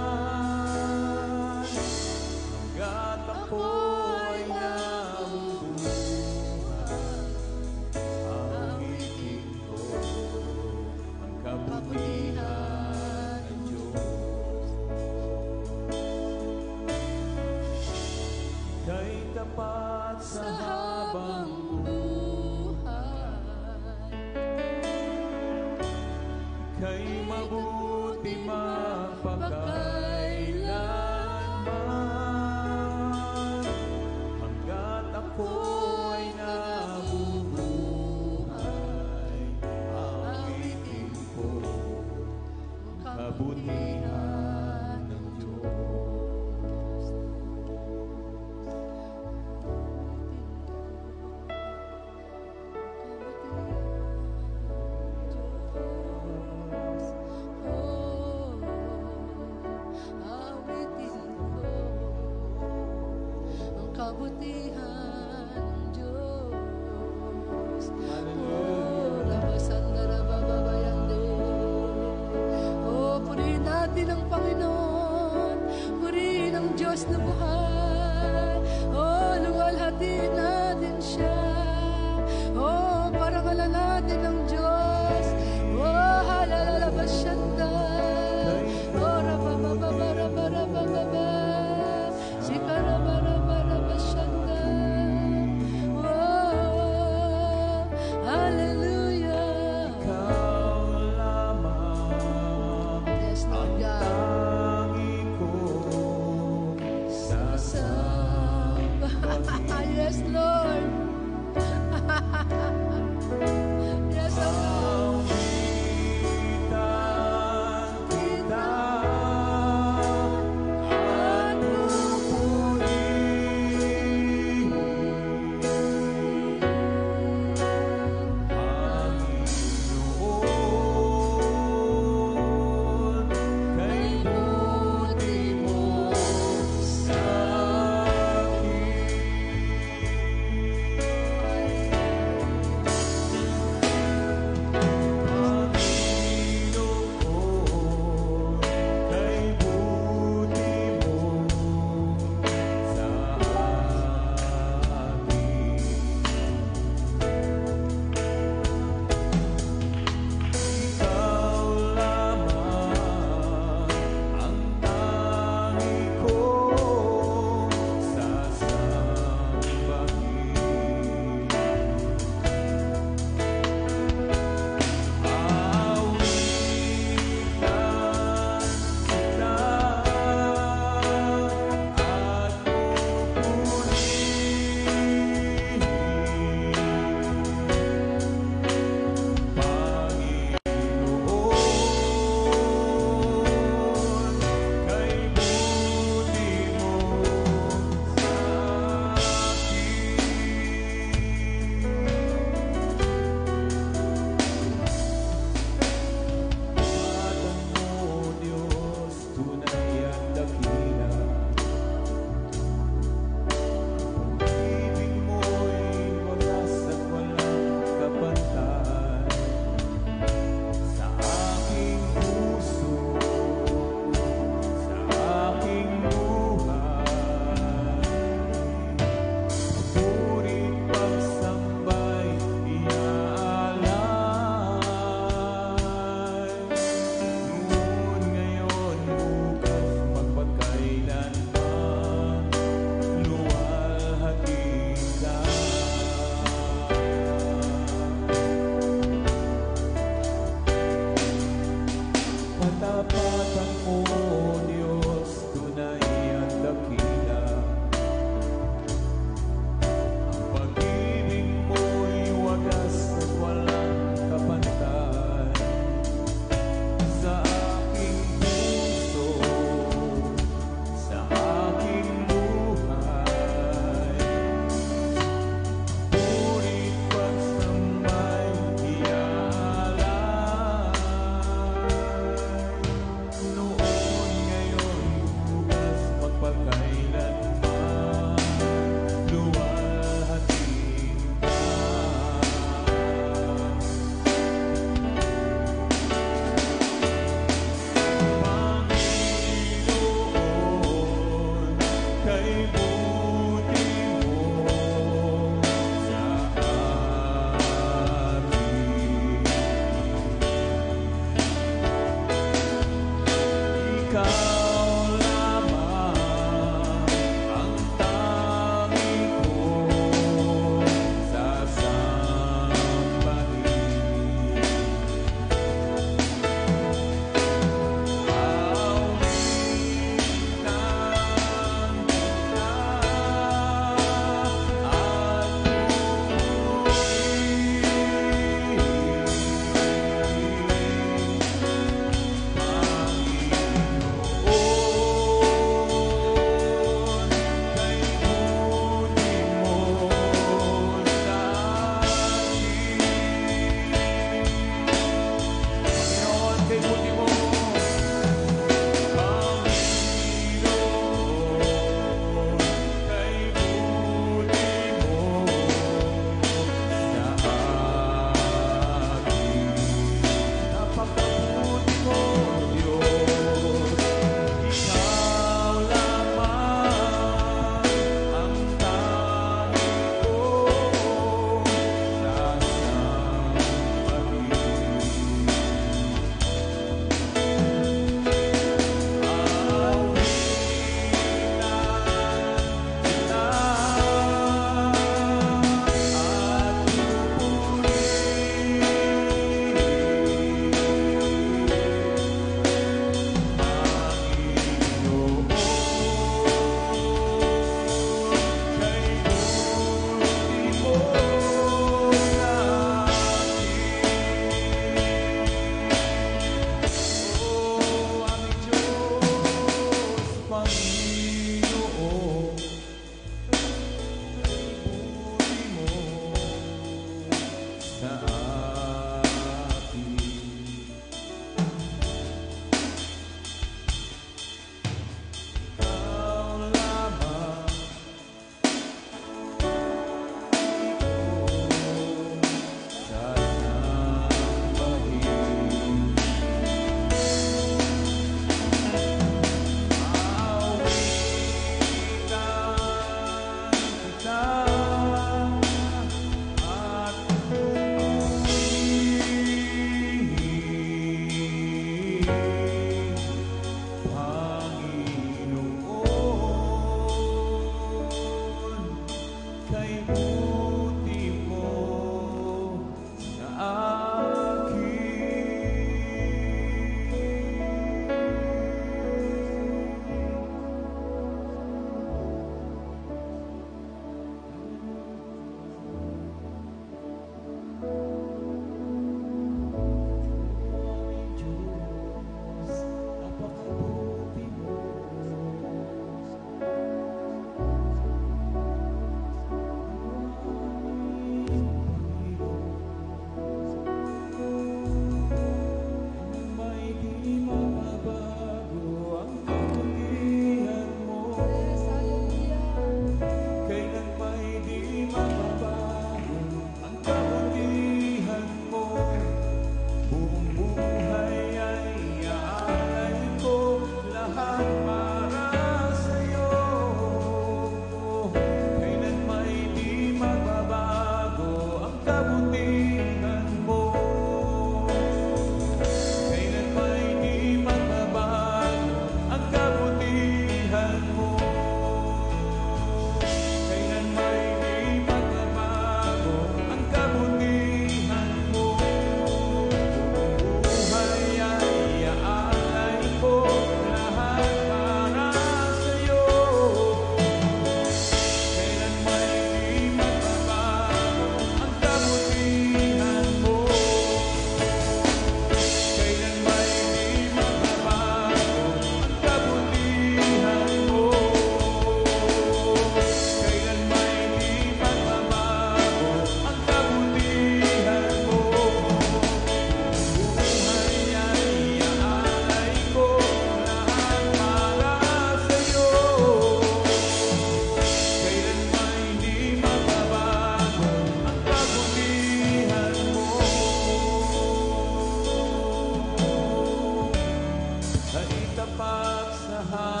high.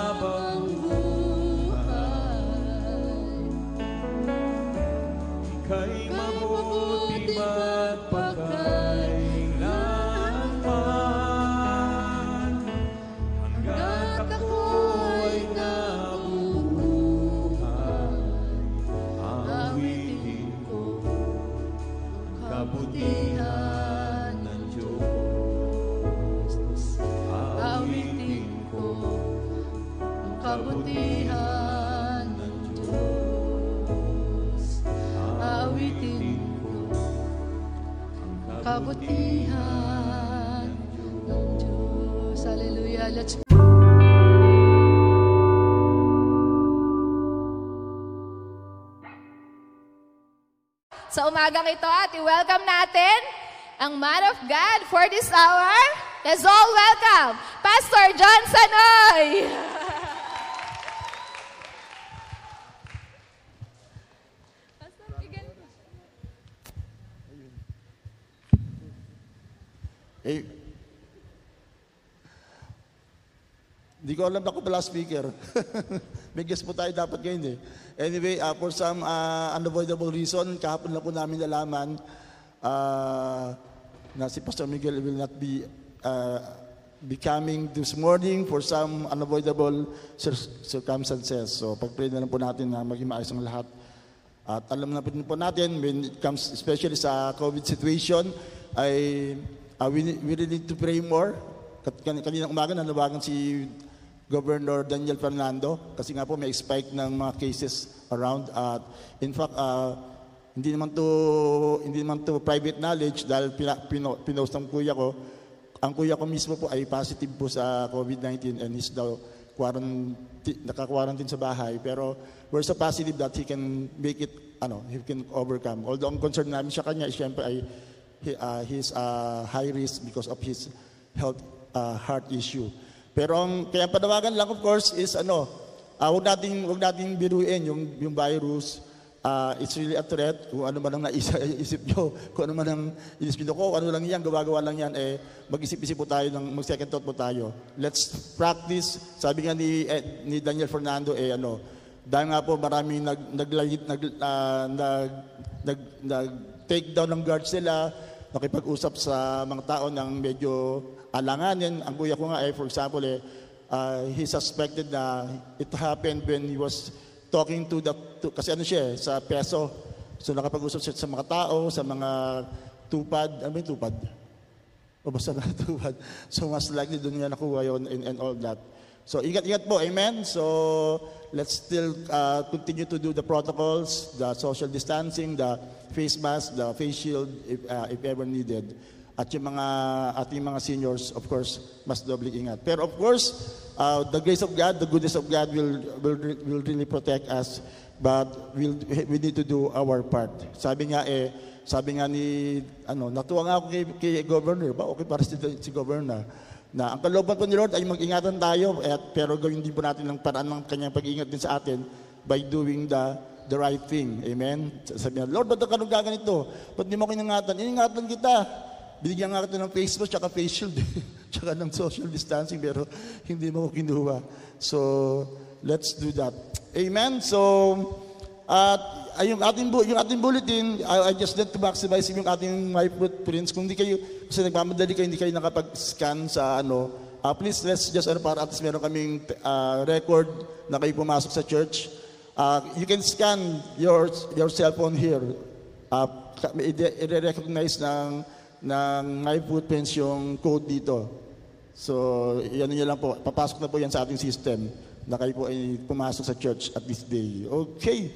Umagang ito at i-welcome natin ang man of God for this hour. Let's all welcome Pastor John Sanoy. Eh, Hindi ko alam ako pala speaker. (laughs) May guest po tayo dapat ngayon eh. Anyway, uh, for some uh, unavoidable reason, kahapon lang po namin nalaman uh, na si Pastor Miguel will not be uh, becoming this morning for some unavoidable cir- circumstances. So pag-pray na lang po natin na maging maayos ang lahat. At alam na po po natin, when it comes especially sa COVID situation, ay uh, we, we really need to pray more. Kan- Kanina umaga nanawagan si Governor Daniel Fernando kasi nga po may spike ng mga cases around at in fact uh, hindi naman to hindi naman to private knowledge dahil pina, pino, pinost ng kuya ko. Ang kuya ko mismo po ay positive po sa COVID-19 and is daw quarantine, naka-quarantine sa bahay. Pero we're so positive that he can make it ano he can overcome. Although ang concern namin sa kanya is syempre ay he, uh, he's uh, high risk because of his health uh, heart issue pero ang kaya panawagan lang of course is ano uh, wag nating wag nating biruin yung yung virus. Uh, it's really a threat. Kung ano man ang naisip (laughs) isip nyo kung ano man ang inisip nyo ko ano lang yan gawa-gawa lang yan eh mag-isip-isip po tayo ng mag second thought po tayo. Let's practice. Sabi nga ni eh, ni Daniel Fernando eh ano dahil nga po maraming nag nag nag, ah, nag, nag, nag take down ng guards sila nakipag-usap sa mga tao ng medyo alanganin. Ang kuya ko nga eh, for example, eh, uh, he suspected na it happened when he was talking to the, to, kasi ano siya eh, sa peso. So nakapag-usap siya sa mga tao, sa mga tupad, ba yung tupad? O basta na (laughs) tupad. So mas likely doon niya nakuha yun and, and all that. So ingat-ingat po, amen? So let's still uh, continue to do the protocols, the social distancing, the face mask, the face shield if, uh, if ever needed. At yung mga ating mga seniors, of course, mas doble ingat. Pero of course, uh, the grace of God, the goodness of God will, will, will really protect us. But we'll, we need to do our part. Sabi nga eh, sabi nga ni, ano, natuwa nga ako kay, kay Governor, ba okay para si, si Governor, na ang kalooban po ni Lord ay mag-ingatan tayo, at, pero gawin din po natin ng paraan ng kanyang pag-iingat din sa atin by doing the the right thing. Amen? Sabi niya, Lord, ba't ka nung gaganito? Ba't di mo ako iningatan? Iningatan kita. Binigyan nga kita ng face mask, tsaka face shield, (laughs) tsaka ng social distancing, pero hindi mo kinuha. So, let's do that. Amen? So, at ay, yung ating bu- yung ating bulletin, I, I just need to maximize yung ating my footprints. Kung hindi kayo kasi nagmamadali kayo, hindi kayo nakapag-scan sa ano, uh, please let's just ano para at least meron kaming uh, record na kayo pumasok sa church. Uh, you can scan your your cell phone here. Uh, i-recognize ng ng my footprints yung code dito. So, yan nyo lang po. Papasok na po yan sa ating system na kayo po ay pumasok sa church at this day. Okay.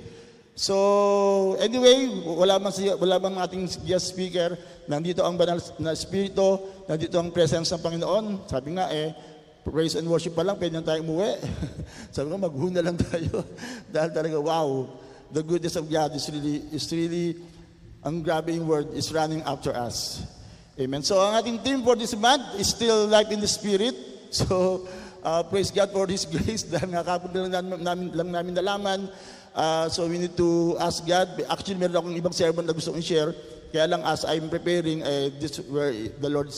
So, anyway, wala man, siya, wala man ating guest speaker. Nandito ang banal na spirito, nandito ang presence ng Panginoon. Sabi nga eh, praise and worship pa lang, pwede na tayo umuwi. (laughs) Sabi ko, maghuna lang tayo. (laughs) Dahil talaga, wow, the goodness of God is really, is really, ang grabe word, is running after us. Amen. So, ang ating theme for this month is still life in the Spirit. (laughs) So, uh, praise God for His grace (laughs) dahil nga kapag lang namin, lang namin nalaman. Uh, so, we need to ask God. Actually, meron akong ibang sermon na gusto kong share. Kaya lang as I'm preparing, eh, this where the Lord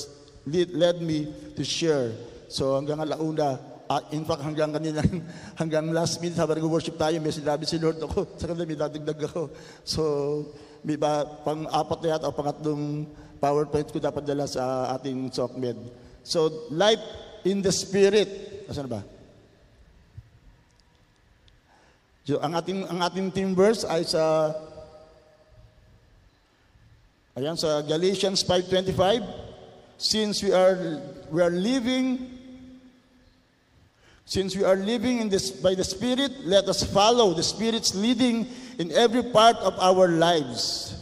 lead, led me to share. So, hanggang alauna, uh, in fact, hanggang kanina, (laughs) hanggang last minute, habang nag-worship tayo, may sinabi si Lord ako, sa kanila may dadagdag ako. So, may ba, pang-apat na yata o pangatlong PowerPoint ko dapat dala sa ating SOCMED. So, life in the Spirit. Asan ba? So, ang ating, ang ating team verse ay sa Ayan sa Galatians 5:25 since we are we are living since we are living in this by the spirit let us follow the spirit's leading in every part of our lives.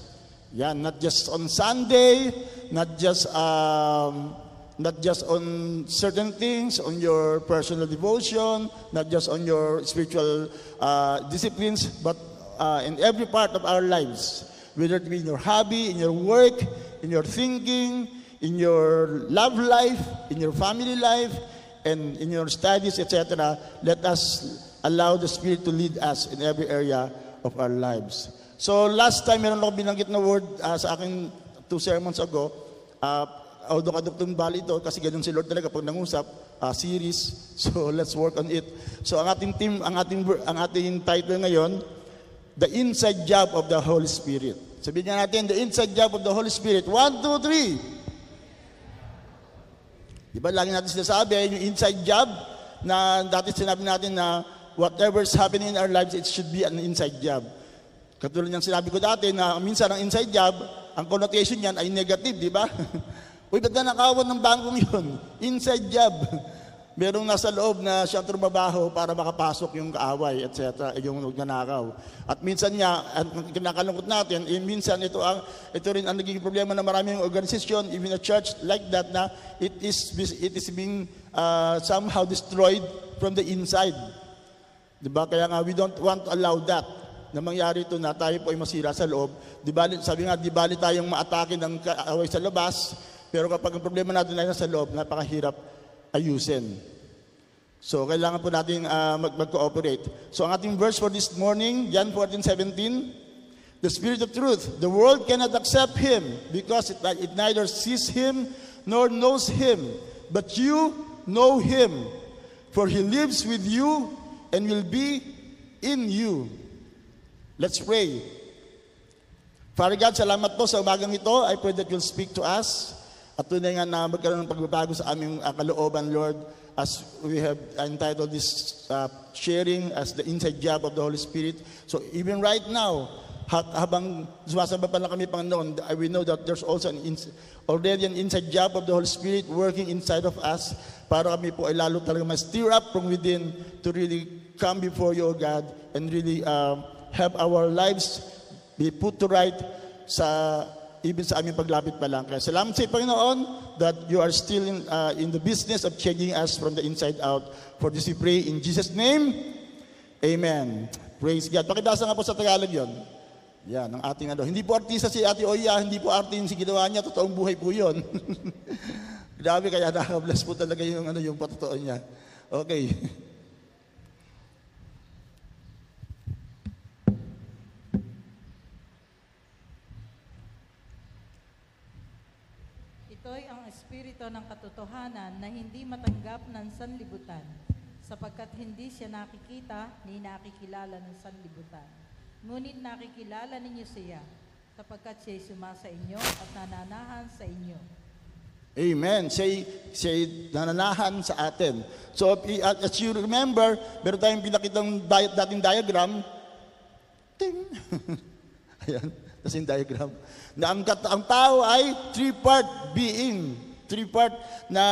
Yan, not just on Sunday, not just um, not just on certain things, on your personal devotion, not just on your spiritual uh, disciplines, but uh, in every part of our lives, whether it be in your hobby, in your work, in your thinking, in your love life, in your family life, and in your studies, etc. Let us allow the Spirit to lead us in every area of our lives. So last time, meron ako binanggit na word uh, sa akin two sermons ago, uh, although kadugtong bali ito, kasi ganun si Lord talaga pag nangusap, uh, series. (laughs) So let's work on it. So ang ating team, ang ating ang ating title ngayon, The Inside Job of the Holy Spirit. Sabihin niya natin, The Inside Job of the Holy Spirit. One, two, three. Di ba lagi natin sinasabi, yung inside job na dati sinabi natin na whatever's happening in our lives, it should be an inside job. Katulad ng sinabi ko dati na minsan ang inside job, ang connotation niyan ay negative, di ba? (laughs) Uy, ba't na nakawan ng bangkong yun? Inside job. Merong nasa loob na siyang trumabaho para makapasok yung kaaway, etc., yung nagnanakaw. At minsan niya, ang kinakalungkot natin, eh, minsan ito, ang, ito rin ang naging problema ng maraming organisasyon, even a church like that, na it is, it is being uh, somehow destroyed from the inside. Diba? Kaya nga, we don't want to allow that na mangyari ito na tayo po ay masira sa loob. Di bali, sabi nga, di bali tayong maatake ng kaaway sa labas, pero kapag ang problema natin ay nasa loob, napakahirap ayusin. So, kailangan po natin uh, mag- mag-cooperate. So, ang ating verse for this morning, John 14:17, The Spirit of truth, the world cannot accept Him because it, it neither sees Him nor knows Him. But you know Him, for He lives with you and will be in you. Let's pray. Father God, salamat po sa umagang ito. I pray that you'll speak to us. At tunay nga na magkaroon ng pagbabago sa aming uh, kalooban, Lord, as we have entitled this uh, sharing as the inside job of the Holy Spirit. So even right now, ha- habang sumasamba pa lang kami, Panginoon, we know that there's also an ins- already an inside job of the Holy Spirit working inside of us para kami po ay lalo talaga ma-stir up from within to really come before you, O God, and really uh, have our lives be put to right sa even sa aming paglapit pa lang. Kaya salamat sa Panginoon that you are still in, uh, in the business of changing us from the inside out. For this we pray in Jesus' name. Amen. Praise God. Pakibasa nga po sa Tagalog yon. Yan, ang ating ano. Hindi po artista si Ate Oya, hindi po arte yung si ginawa niya, totoong buhay po yun. (laughs) Grabe, kaya nakaka-bless po talaga yung, ano, yung patotoo niya. Okay. (laughs) Ito'y ang espiritu ng katotohanan na hindi matanggap ng sanlibutan, sapagkat hindi siya nakikita ni nakikilala ng sanlibutan. Ngunit nakikilala ninyo siya, sapagkat siya'y sumasa inyo at nananahan sa inyo. Amen. Siya, siya nananahan sa atin. So, as you remember, meron tayong pinakitang di- dating diagram. Ting! (laughs) Ayan, tas yung diagram. Na ang, ang tao ay three-part being. Three-part na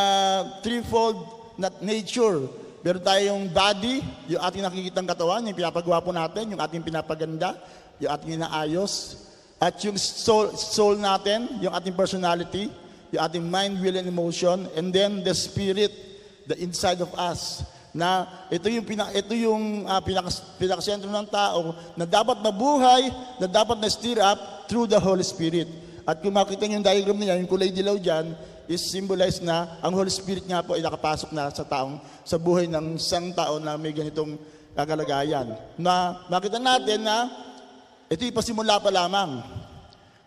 threefold na nature. Meron tayong body, yung ating nakikitang katawan, yung pinapagawa po natin, yung ating pinapaganda, yung ating inaayos. At yung soul, soul natin, yung ating personality, yung ating mind, will, and emotion, and then the spirit, the inside of us, na ito yung pina, ito yung uh, pinaka, pinakasentro ng tao na dapat mabuhay, na dapat na stir up through the Holy Spirit. At kung makita niyo yung diagram niya, yung kulay dilaw dyan, is symbolize na ang Holy Spirit nga po ay nakapasok na sa taong, sa buhay ng isang tao na may ganitong kagalagayan. Na makita natin na ito yung pasimula pa lamang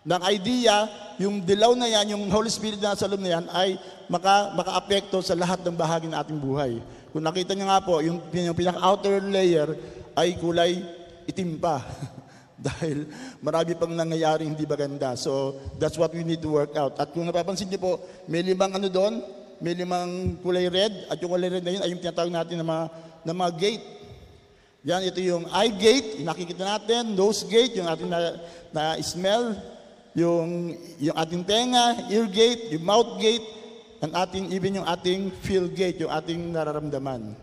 ng idea, yung dilaw na yan, yung Holy Spirit na nasa loob na yan, ay maka, maka-apekto sa lahat ng bahagi ng ating buhay. Kung nakita niyo nga po, yung, yung pinaka-outer layer ay kulay itim pa. (laughs) (laughs) Dahil marami pang nangyayari hindi maganda. So, that's what we need to work out. At kung napapansin niyo po, may limang ano doon, may limang kulay red, at yung kulay red na yun ay yung tinatawag natin na mga, na mga gate. Yan, ito yung eye gate, nakikita natin, nose gate, yung ating na, na smell, yung, yung ating tenga, ear gate, yung mouth gate, ang ating, even yung ating feel gate, yung ating nararamdaman.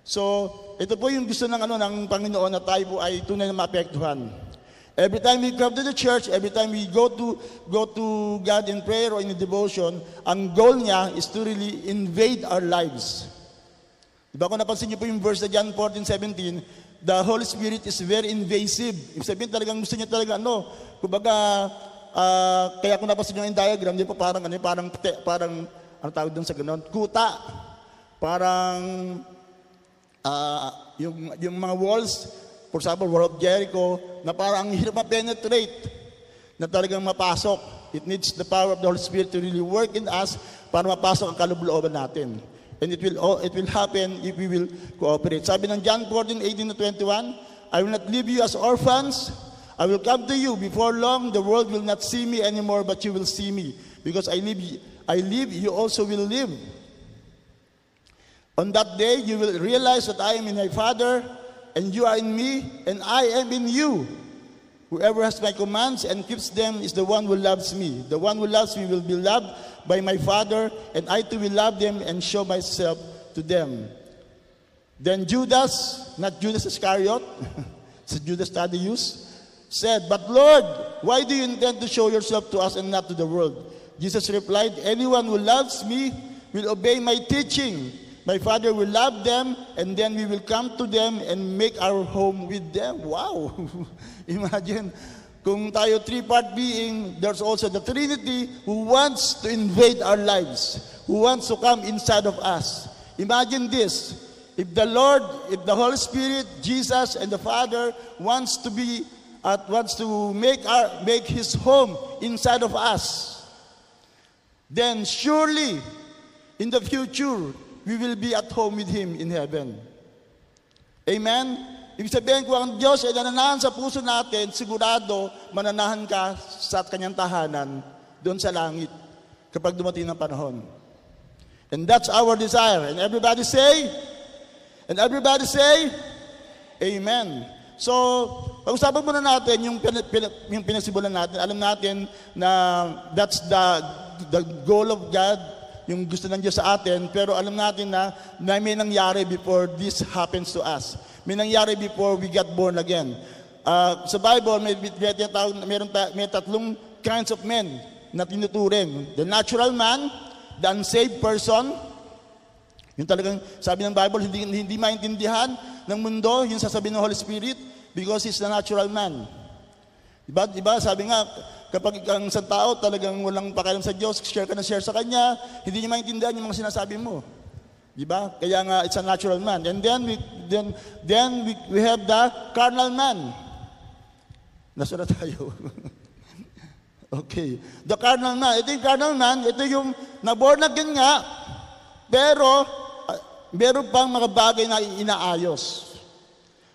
So, ito po yung gusto ng, ano, ng Panginoon na tayo po ay tunay na maapektuhan. Every time we come to the church, every time we go to go to God in prayer or in devotion, ang goal niya is to really invade our lives. Diba kung napansin niyo po yung verse na John 14, 17, the Holy Spirit is very invasive. Ibig sabihin talagang gusto niya talaga ano, kumbaga, ah, kaya kung napansin niyo yung diagram, di pa parang ano, parang, parang, ano tawag doon sa ganon, kuta. Parang, ah, yung, yung mga walls, for example, wall of Jericho, na parang ang hirap ma-penetrate, na talagang mapasok. It needs the power of the Holy Spirit to really work in us para mapasok ang kalooban natin. And it will, all- it will happen if we will cooperate. Sabi ng John 14, 18 to 21, I will not leave you as orphans. I will come to you. Before long, the world will not see me anymore, but you will see me. Because I live, I live, you also will live. On that day, you will realize that I am in my Father, and you are in me, and I am in you. Whoever has my commands and keeps them is the one who loves me. The one who loves me will be loved by my Father, and I too will love them and show myself to them. Then Judas, not Judas Iscariot, (laughs) it's Judas Thaddeus, said, But Lord, why do you intend to show yourself to us and not to the world? Jesus replied, Anyone who loves me will obey my teaching. My Father will love them, and then we will come to them and make our home with them. Wow! (laughs) Imagine, kung tayo three-part being, there's also the Trinity who wants to invade our lives, who wants to come inside of us. Imagine this, if the Lord, if the Holy Spirit, Jesus, and the Father wants to be, at wants to make our make His home inside of us, then surely in the future we will be at home with Him in heaven. Amen? Ibig sabihin, kung ang Diyos ay nananahan sa puso natin, sigurado mananahan ka sa kanyang tahanan doon sa langit. kapag dumating ng panahon. And that's our desire. And everybody say, and everybody say, Amen. So, pag-usapan muna natin yung, pin, pin, yung pinagsibulan natin. Alam natin na that's the, the goal of God, yung gusto ng Diyos sa atin. Pero alam natin na, na may nangyari before this happens to us. May nangyari before we got born again. Uh, sa Bible, may, may, may, may tatlong kinds of men na tinuturing. The natural man, the unsaved person, yung talagang sabi ng Bible, hindi, hindi maintindihan ng mundo, yung sasabihin ng Holy Spirit, because he's the natural man. Diba, diba sabi nga, kapag ang isang tao talagang walang pakialam sa Diyos, share ka na share sa Kanya, hindi niya maintindihan yung mga sinasabi mo. Diba? Kaya nga, it's a natural man. And then, we, then, then we, we have the carnal man. Nasa na tayo? (laughs) okay. The carnal man. Ito yung carnal man, ito yung na-born again nga, pero ah, meron pang mga bagay na inaayos.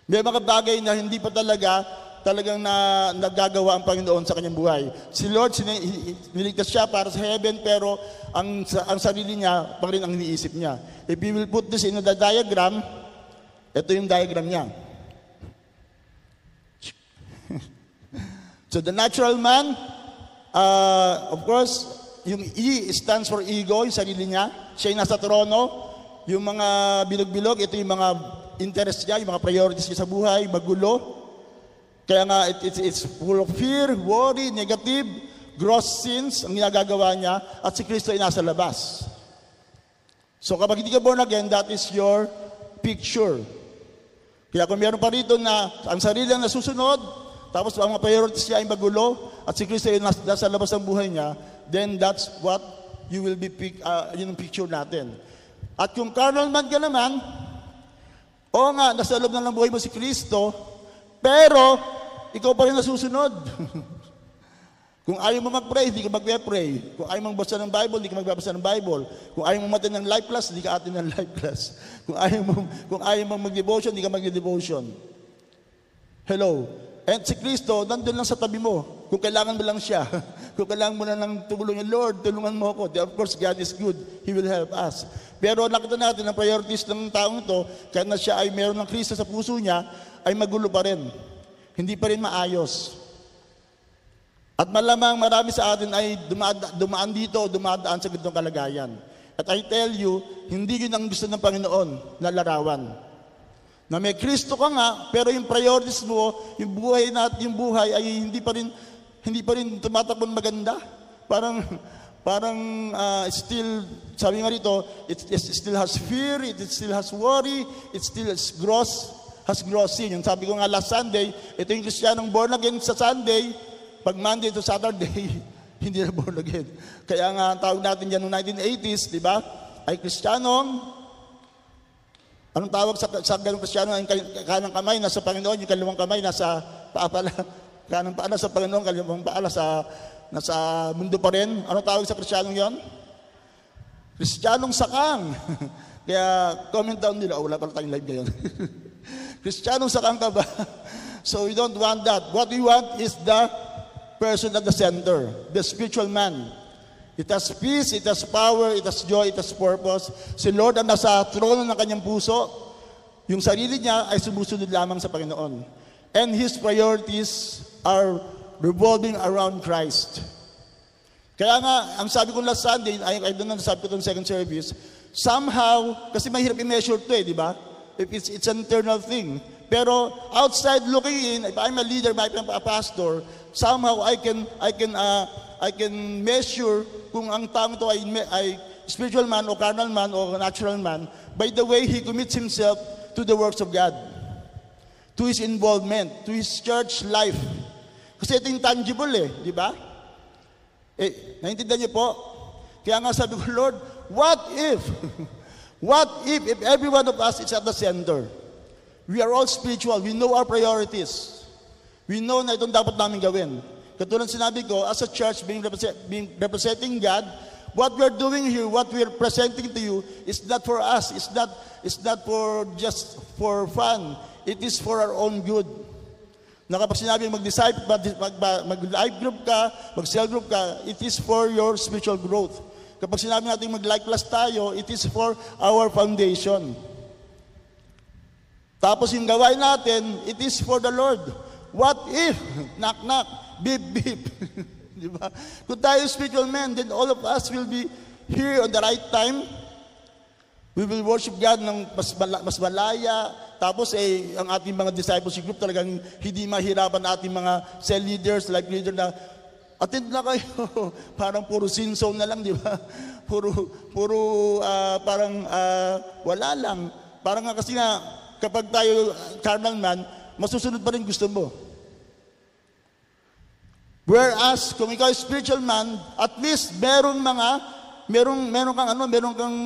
May mga bagay na hindi pa talaga talagang na nagagawa ang Panginoon sa kanyang buhay. Si Lord, hi- niligtas siya para sa heaven, pero ang, ang sarili niya, pa rin ang iniisip niya. If you will put this in the diagram, ito yung diagram niya. (laughs) So the natural man, uh, of course, yung E stands for ego, yung sarili niya. Siya yung nasa trono. Yung mga bilog-bilog, ito yung mga interest niya, yung mga priorities niya sa buhay, magulo. Kaya nga, it, it's, it's full of fear, worry, negative, gross sins ang ginagagawa niya, at si Kristo ay nasa labas. So kapag hindi ka born again, that is your picture. Kaya kung meron pa rito na ang sarili ang nasusunod, tapos ang mga priorities niya ay magulo, at si Kristo ay nas- nasa labas ng buhay niya, then that's what you will be, pic, uh, yun ang picture natin. At kung carnal man ka naman, oo nga, nasa loob na ng buhay mo si Kristo, pero ikaw pa rin nasusunod. (laughs) Kung ayaw mo mag-pray, hindi ka mag-pray. Kung ayaw mong basa ng Bible, hindi ka magbabasa ng Bible. Kung ayaw mong matin ng life class, hindi ka atin ng (laughs) life class. Kung ayaw mong, kung ayaw mong mag-devotion, hindi ka mag-devotion. Hello. And si Kristo, nandun lang sa tabi mo. Kung kailangan mo lang siya. (laughs) Kung kailangan mo na ng tumulong niya, Lord, tulungan mo ako. Of course, God is good. He will help us. Pero nakita natin ang priorities ng taong ito, kahit na siya ay meron ng Kristo sa puso niya, ay magulo pa rin. Hindi pa rin maayos. At malamang marami sa atin ay dumaan, dumaan dito dumadaan sa ganitong kalagayan. At I tell you, hindi yun ang gusto ng Panginoon na larawan. Na may Kristo ka nga, pero yung priorities mo, yung buhay natin, yung buhay ay hindi pa rin hindi pa rin tumatakbo maganda. Parang parang ah, still sabi nga rito, it, it still has fear, it still has worry, it still has gross has gross sin. Yung sabi ko nga last Sunday, ito yung Kristiyanong born again sa Sunday, pag Monday to Saturday, (laughs) hindi na born again. Kaya nga ang tawag natin yan noong 1980s, di ba? Ay Kristiyanong Anong tawag sa, sa ganong kristyano? Yung kal- kanang kamay nasa Panginoon, yung kalawang kamay nasa paa pala. (laughs) Kanang paa nasa Panginoon, kalawang paa nasa, nasa mundo pa rin. Anong tawag sa kristyanong yon? Kristyanong sakang. (laughs) Kaya comment down nila, oh, wala pala tayong live ngayon. (laughs) Kristyanong sakang ka ba? so we don't want that. What we want is the person at the center, the spiritual man. It has peace, it has power, it has joy, it has purpose. Si Lord ang nasa trono ng kanyang puso. Yung sarili niya ay sumusunod lamang sa Panginoon. And His priorities are revolving around Christ. Kaya nga, ang sabi ko last Sunday, ay, I don't sabi ko itong second service, somehow, kasi mahirap i-measure to eh, di ba? If It's, it's an internal thing. Pero outside looking in, if I'm a leader, if I'm a pastor, somehow I can, I can, uh, I can measure kung ang taong to ay, ay spiritual man o carnal man o natural man by the way he commits himself to the works of God. To his involvement, to his church life. Kasi ito yung eh, di ba? Eh, naintindihan niyo po? Kaya nga sabi ko, Lord, what if, (laughs) what if, if every one of us is at the center? We are all spiritual. We know our priorities. We know na itong dapat namin gawin. Katulad sinabi ko, as a church being, represent, being representing God, what we're doing here, what we're presenting to you, is not for us. It's not, it's not for just for fun. It is for our own good. Na kapag sinabi mag-disciple, mag- mag- mag-life group ka, mag-cell group ka, it is for your spiritual growth. Kapag sinabi natin mag-life class tayo, it is for our foundation. Tapos yung gawain natin, it is for the Lord. What if, knock knock, beep beep. (laughs) Di ba? Kung tayo spiritual men, then all of us will be here on the right time. We will worship God ng mas, mala- mas malaya. Tapos eh, ang ating mga discipleship group talagang hindi mahirapan ating mga cell leaders, life leader na attend na kayo. (laughs) parang puro sin zone na lang, di ba? (laughs) Puro, puro ah, parang ah, wala lang. Parang nga kasi nga, kapag tayo carnal man, masusunod pa rin gusto mo. Whereas, kung ikaw spiritual man, at least merong mga, merong, merong kang ano, merong kang,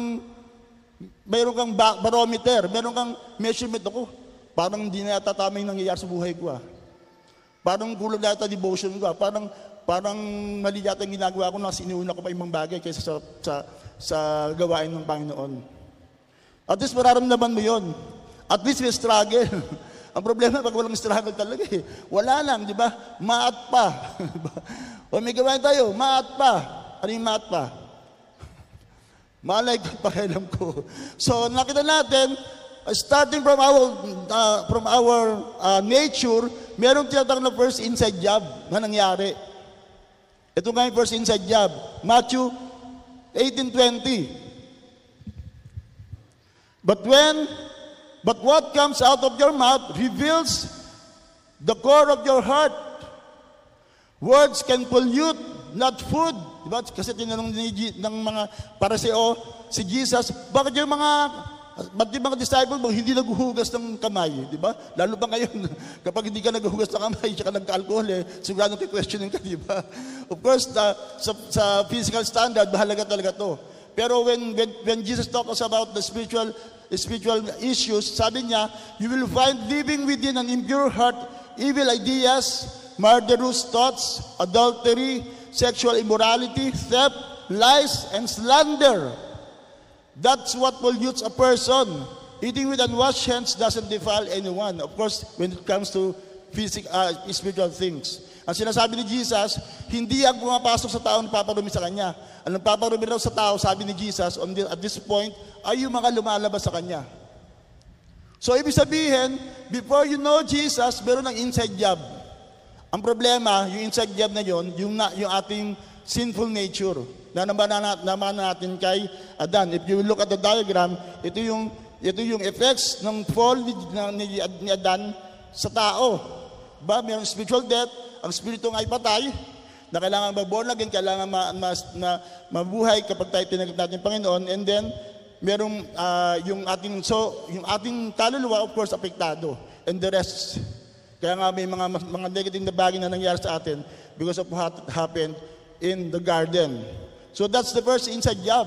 merong kang ba- barometer, merong kang measurement ako. Parang hindi na yata tama yung nangyayari sa buhay ko ah. Parang kulang na yata devotion ko ah. Parang, parang mali yata yung ginagawa ko na siniuna ko pa ibang bagay kaysa sa, sa, sa gawain ng Panginoon. At least mararamdaman mo yon. At least may struggle. (laughs) Ang problema pag walang struggle talaga eh. Wala lang, di ba? Maat pa. (laughs) O may gawain tayo, maat pa. Ano yung maat pa? Malay ko, pakialam ko. So, nakita natin, uh, starting from our uh, from our uh, nature, merong tinatawag na first inside job na nangyari. Ito nga yung first inside job. Matthew 18.20 But when, but what comes out of your mouth reveals the core of your heart. Words can pollute, not food. Diba? Kasi tinanong ni, ng mga paraseo si Jesus, bakit yung mga Ba't yung mga disciple mo hindi naghuhugas ng kamay, di ba? Lalo pa ngayon, (laughs) kapag hindi ka naghuhugas ng kamay, tsaka nagka-alcohol, eh, sigurado questioning ka, di ba? Of course, the, sa, sa physical standard, mahalaga talaga to. Pero when, when, when Jesus talks about the spiritual, spiritual issues, sabi niya, you will find living within an impure heart, evil ideas, murderous thoughts, adultery, sexual immorality, theft, lies, and slander. That's what pollutes a person. Eating with unwashed hands doesn't defile anyone. Of course, when it comes to physical, uh, spiritual things. Ang sinasabi ni Jesus, hindi ang pumapasok sa tao ang paparumi sa kanya. Ang paparumi raw sa tao, sabi ni Jesus, on the, at this point, ay yung mga lumalabas sa kanya. So, ibig sabihin, before you know Jesus, meron ng inside job. Ang problema, yung inside job na yon, yung, na, yung ating sinful nature na naman, na, naman natin kay Adan. If you look at the diagram, ito yung ito yung effects ng fall ni, ni, ni Adan sa tao. Ba, mayroong spiritual death, ang spirito ay patay, na kailangan mag-born again, kailangan ma, ma, na, mabuhay kapag tayo tinagap natin Panginoon, and then merong ah, yung ating so yung ating kaluluwa of course apektado and the rest kaya nga may mga mga negative na bagay na nangyari sa atin because of what happened in the garden. So that's the first inside job.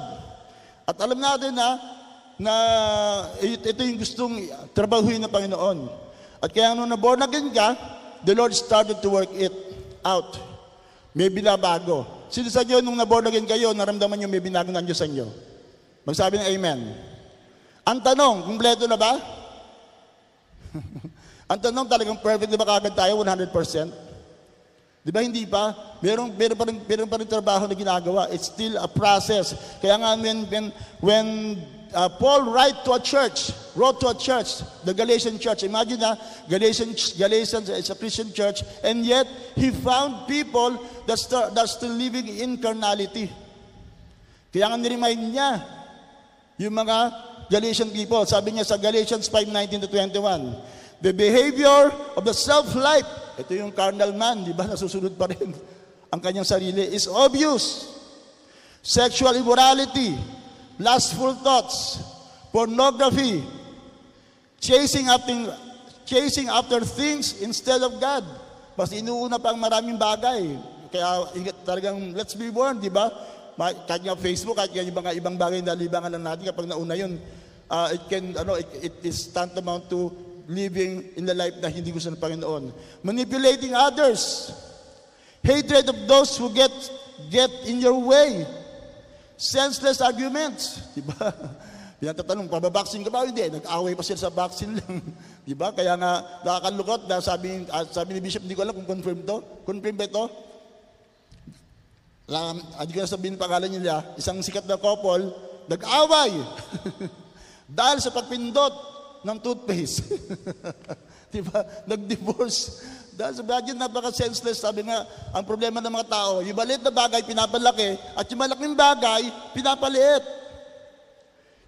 At alam natin na na it- ito yung gustong trabahuin ng Panginoon. At kaya nung na-born again ka, the Lord started to work it out. May binabago. Sino sa inyo nung na-born again kayo, naramdaman nyo may binago ng Diyos sa inyo? Magsabi ng Amen. Ang tanong, kumpleto na ba? (laughs) Ang tanong talagang perfect na ba kagad tayo 100%? Di ba hindi pa? Meron, meron, pa rin, meron pa rin trabaho na ginagawa. It's still a process. Kaya nga when, when, when uh, Paul write to a church, wrote to a church, the Galatian church, imagine na, Galatian, Galatians is a Christian church, and yet he found people that start, that are still living in carnality. Kaya nga niremind niya, yung mga Galatian people. Sabi niya sa Galatians 5:19 to 21, the behavior of the self-life, ito yung carnal man, di ba? (laughs) Nasusunod pa rin ang kanyang sarili, is obvious. Sexual immorality, lustful thoughts, pornography, chasing after, chasing after things instead of God. Mas inuuna pa ang maraming bagay. Kaya talagang, let's be warned, di ba? Kahit nga Facebook, kahit nga mga ibang bagay na libangan lang natin, kapag nauna yun, uh, it can, ano, it, it is tantamount to living in the life na hindi gusto ng Panginoon. Manipulating others. Hatred of those who get, get in your way. Senseless arguments. (laughs) Di ba? Pinatatanong, pababaksin ka ba? Hindi, nag-away pa sila sa vaccine lang. (laughs) di ba? Kaya nga, nakakalukot na sabi, ah, sabi ni Bishop, hindi ko alam kung confirm to. Confirm ba ito? Alam, hindi ko na sabihin ang pangalan nila. Isang sikat na couple, nag-away. (laughs) Dahil sa pagpindot ng toothpaste. di ba? Nag-divorce. Sa bagay, napaka-senseless. Sabi nga, ang problema ng mga tao, yung maliit na bagay, pinapalaki, at yung malaking bagay, pinapaliit.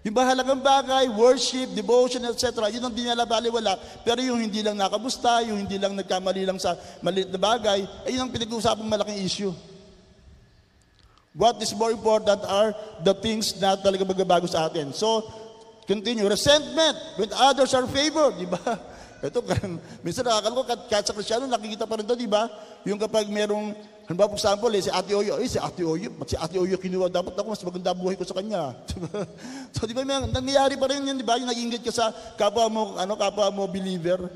Yung mahalagang bagay, worship, devotion, etc., yun ang di nila baliwala. Pero yung hindi lang nakabusta, yung hindi lang nagkamali lang sa maliit na bagay, ay yun ang pinag-uusapang malaking issue. What is more important are the things na talaga magbabago sa atin. So, continue. Resentment when others are favored, di ba? Ito, (laughs) minsan nakakaloko, kahit, kahit sa Krisyano, nakikita pa rin to, di ba? Yung kapag merong, halimbawa, for example, eh, si Ate Oyo, eh, si Ate Oyo, si Ate Oyo kinuha, dapat ako, mas maganda buhay ko sa kanya. (laughs) Diba? so, di ba, may, nangyayari pa rin yun, di ba? Yung nag-ingit ka sa kapwa mo, ano, kapwa mo believer,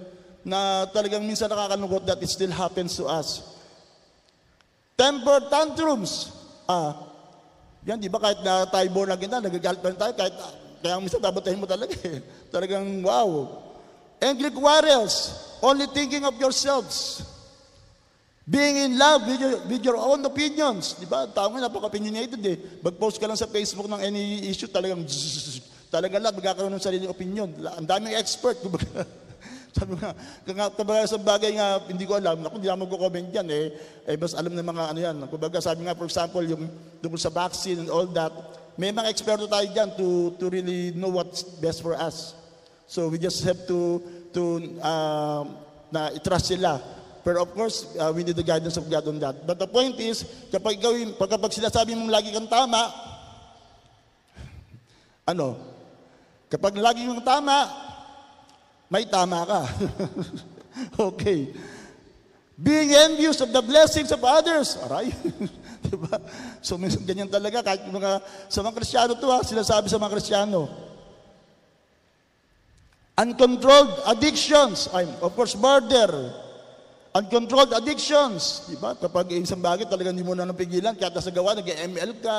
na talagang minsan nakakalungkot that it still happens to us. Temper tantrums. Ah, yan, di ba, kahit na tayo born again na, nagagalit pa rin tayo, kahit, kaya minsan babatayin mo talaga eh. Talagang, wow. Angry quarrels, only thinking of yourselves. Being in love with your, with your own opinions. Di ba? Tao nga, napaka-opinionated eh. Mag-post ka lang sa Facebook ng any issue, talagang zzz, talaga lahat magkakaroon ng sariling opinion. Ang daming expert. (laughs) Sabi nga, kumbaga sa bagay nga, hindi ko alam, ako hindi ako magko-comment yan eh. Eh, bas alam ng mga ano yan. Kumbaga sabi nga, for example, yung tungkol sa vaccine and all that, may mga eksperto tayo dyan to, to really know what's best for us. So we just have to to uh, na i-trust sila. Pero of course, uh, we need the guidance of God on that. But the point is, kapag ikaw, kapag sinasabi mong lagi kang tama, ano, kapag lagi kang tama, may tama ka. (laughs) okay. Being envious of the blessings of others. Aray. (laughs) diba? So minsan ganyan talaga. Kahit mga, sa mga Kristiyano to ha, sinasabi sa mga Kristiyano. Uncontrolled addictions. I'm, of course, murder. Uncontrolled addictions. Diba? Kapag isang bagay talagang hindi mo na napigilan, kaya sa gawa, nag-ML ka,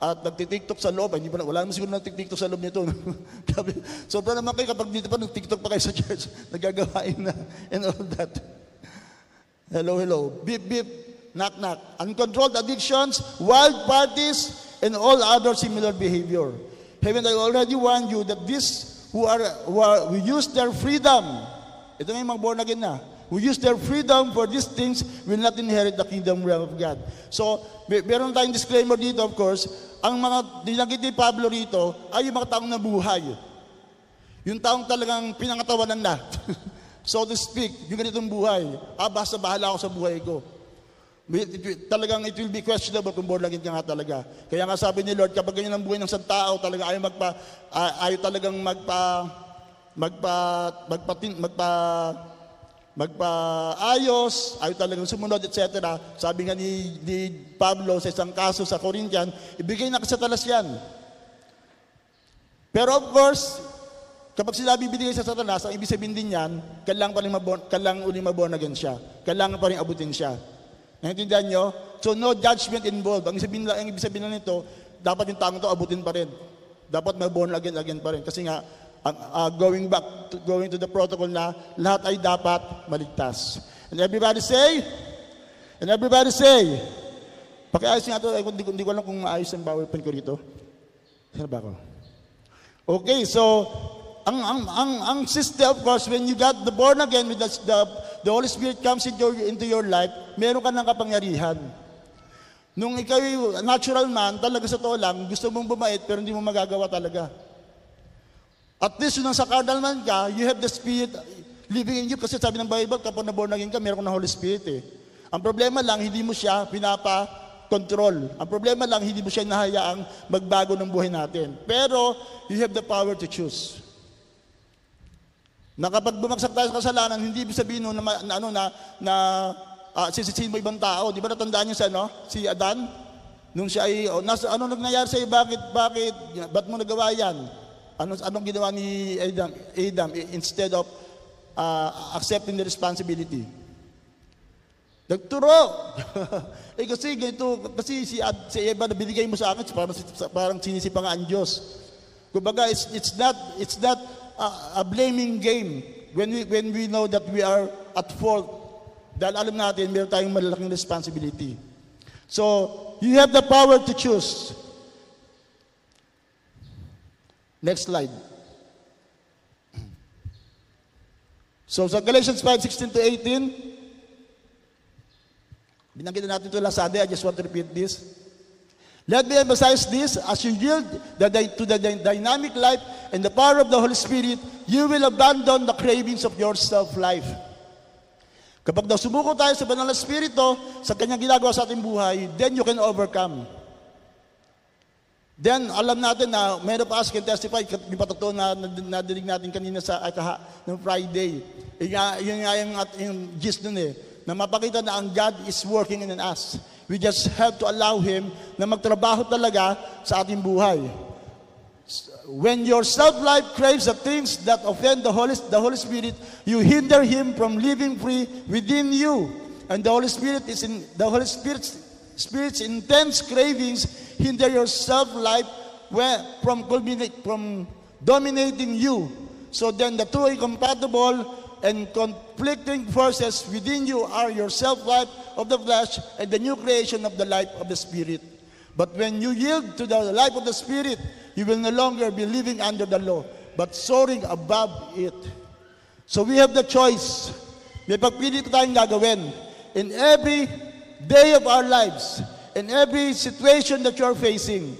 at nagtitiktok sa loob, hindi pa wala naman siguro nagtitiktok sa loob nito. (laughs) Sobra naman kayo kapag dito pa nagtiktok pa kayo sa church, (laughs) nagagawain na, and all that. Hello, hello. Beep, beep, knock, knock. Uncontrolled addictions, wild parties, and all other similar behavior. Haven't I already warned you that this who are, who are use their freedom, ito na yung mga born again na, who use their freedom for these things will not inherit the kingdom realm of God. So, may, meron tayong disclaimer dito, of course, ang mga dinagit ni Pablo rito ay yung mga taong nabuhay. Yung taong talagang pinangatawanan na. (laughs) so to speak, yung ganitong buhay. Ah, basta bahala ako sa buhay ko. Talagang it will be questionable kung born again ka nga talaga. Kaya nga sabi ni Lord, kapag ganyan ang buhay ng isang tao, talaga ayaw magpa, ayaw talagang magpa, magpa, magpa, magpa, magpaayos, ayaw talagang sumunod, etc. Sabi nga ni, ni Pablo sa isang kaso sa Corinthian, ibigay na sa talas yan. Pero of course, kapag sila bibigay sa satanas, ang ibig sabihin din yan, kailangan pa rin mabon, kailangan ulit maborn again siya. Kailangan pa rin abutin siya. Naintindihan nyo? So no judgment involved. Ang, sabihin, ang ibig sabihin na nito, dapat yung taong to abutin pa rin. Dapat maborn again again pa rin. Kasi nga, uh, uh, going back, to, going to the protocol na lahat ay dapat maligtas. And everybody say, and everybody say, pakiayos nga ito, eh, hindi, hindi ko alam kung maayos ang PowerPoint ko rito. Saan ba ako? Okay, so, ang, ang, ang, ang system, of course, when you got the born again, with the, the, the Holy Spirit comes into your, into your life, meron ka ng kapangyarihan. Nung ikaw natural man, talaga sa to lang, gusto mong bumait, pero hindi mo magagawa talaga. At least yun sa carnal man ka, you have the Spirit living in you. Kasi sabi ng Bible, kapag na born again ka, meron ka ng Holy Spirit eh. Ang problema lang, hindi mo siya pinapa-control. Ang problema lang, hindi mo siya nahayaang magbago ng buhay natin. Pero, you have the power to choose na kapag bumagsak tayo sa kasalanan, hindi ibig sabihin no, na, na, ano, na, na uh, sisisihin mo ibang tao. Di ba natandaan niyo sa ano? Si Adan? Nung siya ay, oh, nasa, ano nangyayari sa'yo? Bakit, bakit, ba't mo nagawa yan? Ano, anong ginawa ni Adam, Adam instead of uh, accepting the responsibility? Nagturo. (laughs) eh kasi ganito, kasi si, si Eva na binigay mo sa akin, parang, parang sinisipa nga ang Diyos. Kumbaga, it's, it's not, it's not a, a blaming game when we, when we know that we are at fault. Dahil alam natin, meron tayong malalaking responsibility. So, you have the power to choose. Next slide. So sa Galatians 5, 16 to 18, binanggit na natin ito last Sunday, I just want to repeat this. Let me emphasize this, as you yield to the dynamic life and the power of the Holy Spirit, you will abandon the cravings of your self-life. Kapag daw sumuko tayo sa banal na Espiritu, sa kanyang ginagawa sa ating buhay, then you can overcome. Then, alam natin na many of us can testify, yung patotoo na nadinig natin kanina sa kaha, ng Friday. Yun nga, yun nga yung, at, yung gist nun eh, na mapakita na ang God is working in us. We just have to allow Him na magtrabaho talaga sa ating buhay. When your self-life craves the things that offend the Holy, the Holy Spirit, you hinder Him from living free within you. And the Holy Spirit is in the Holy Spirit's Spirit's intense cravings hinder your self-life from, from dominating you. So then the two incompatible and conflicting forces within you are your self-life of the flesh and the new creation of the life of the Spirit. But when you yield to the life of the Spirit, you will no longer be living under the law, but soaring above it. So we have the choice. May pagpili tayong gagawin. In every day of our lives, in every situation that you're facing,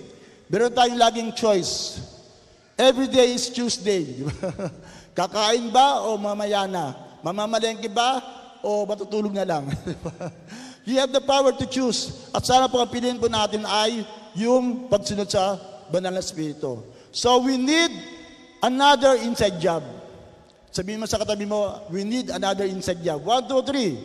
meron tayong laging choice. Every day is Tuesday. (laughs) Kakain ba o mamaya na? Mamamalengke ba o matutulog na lang? (laughs) You have the power to choose. At sana po ang piliin po natin ay yung pagsunod sa banal na spirito. So we need another inside job. Sabihin mo sa katabi mo, we need another inside job. One, two, three.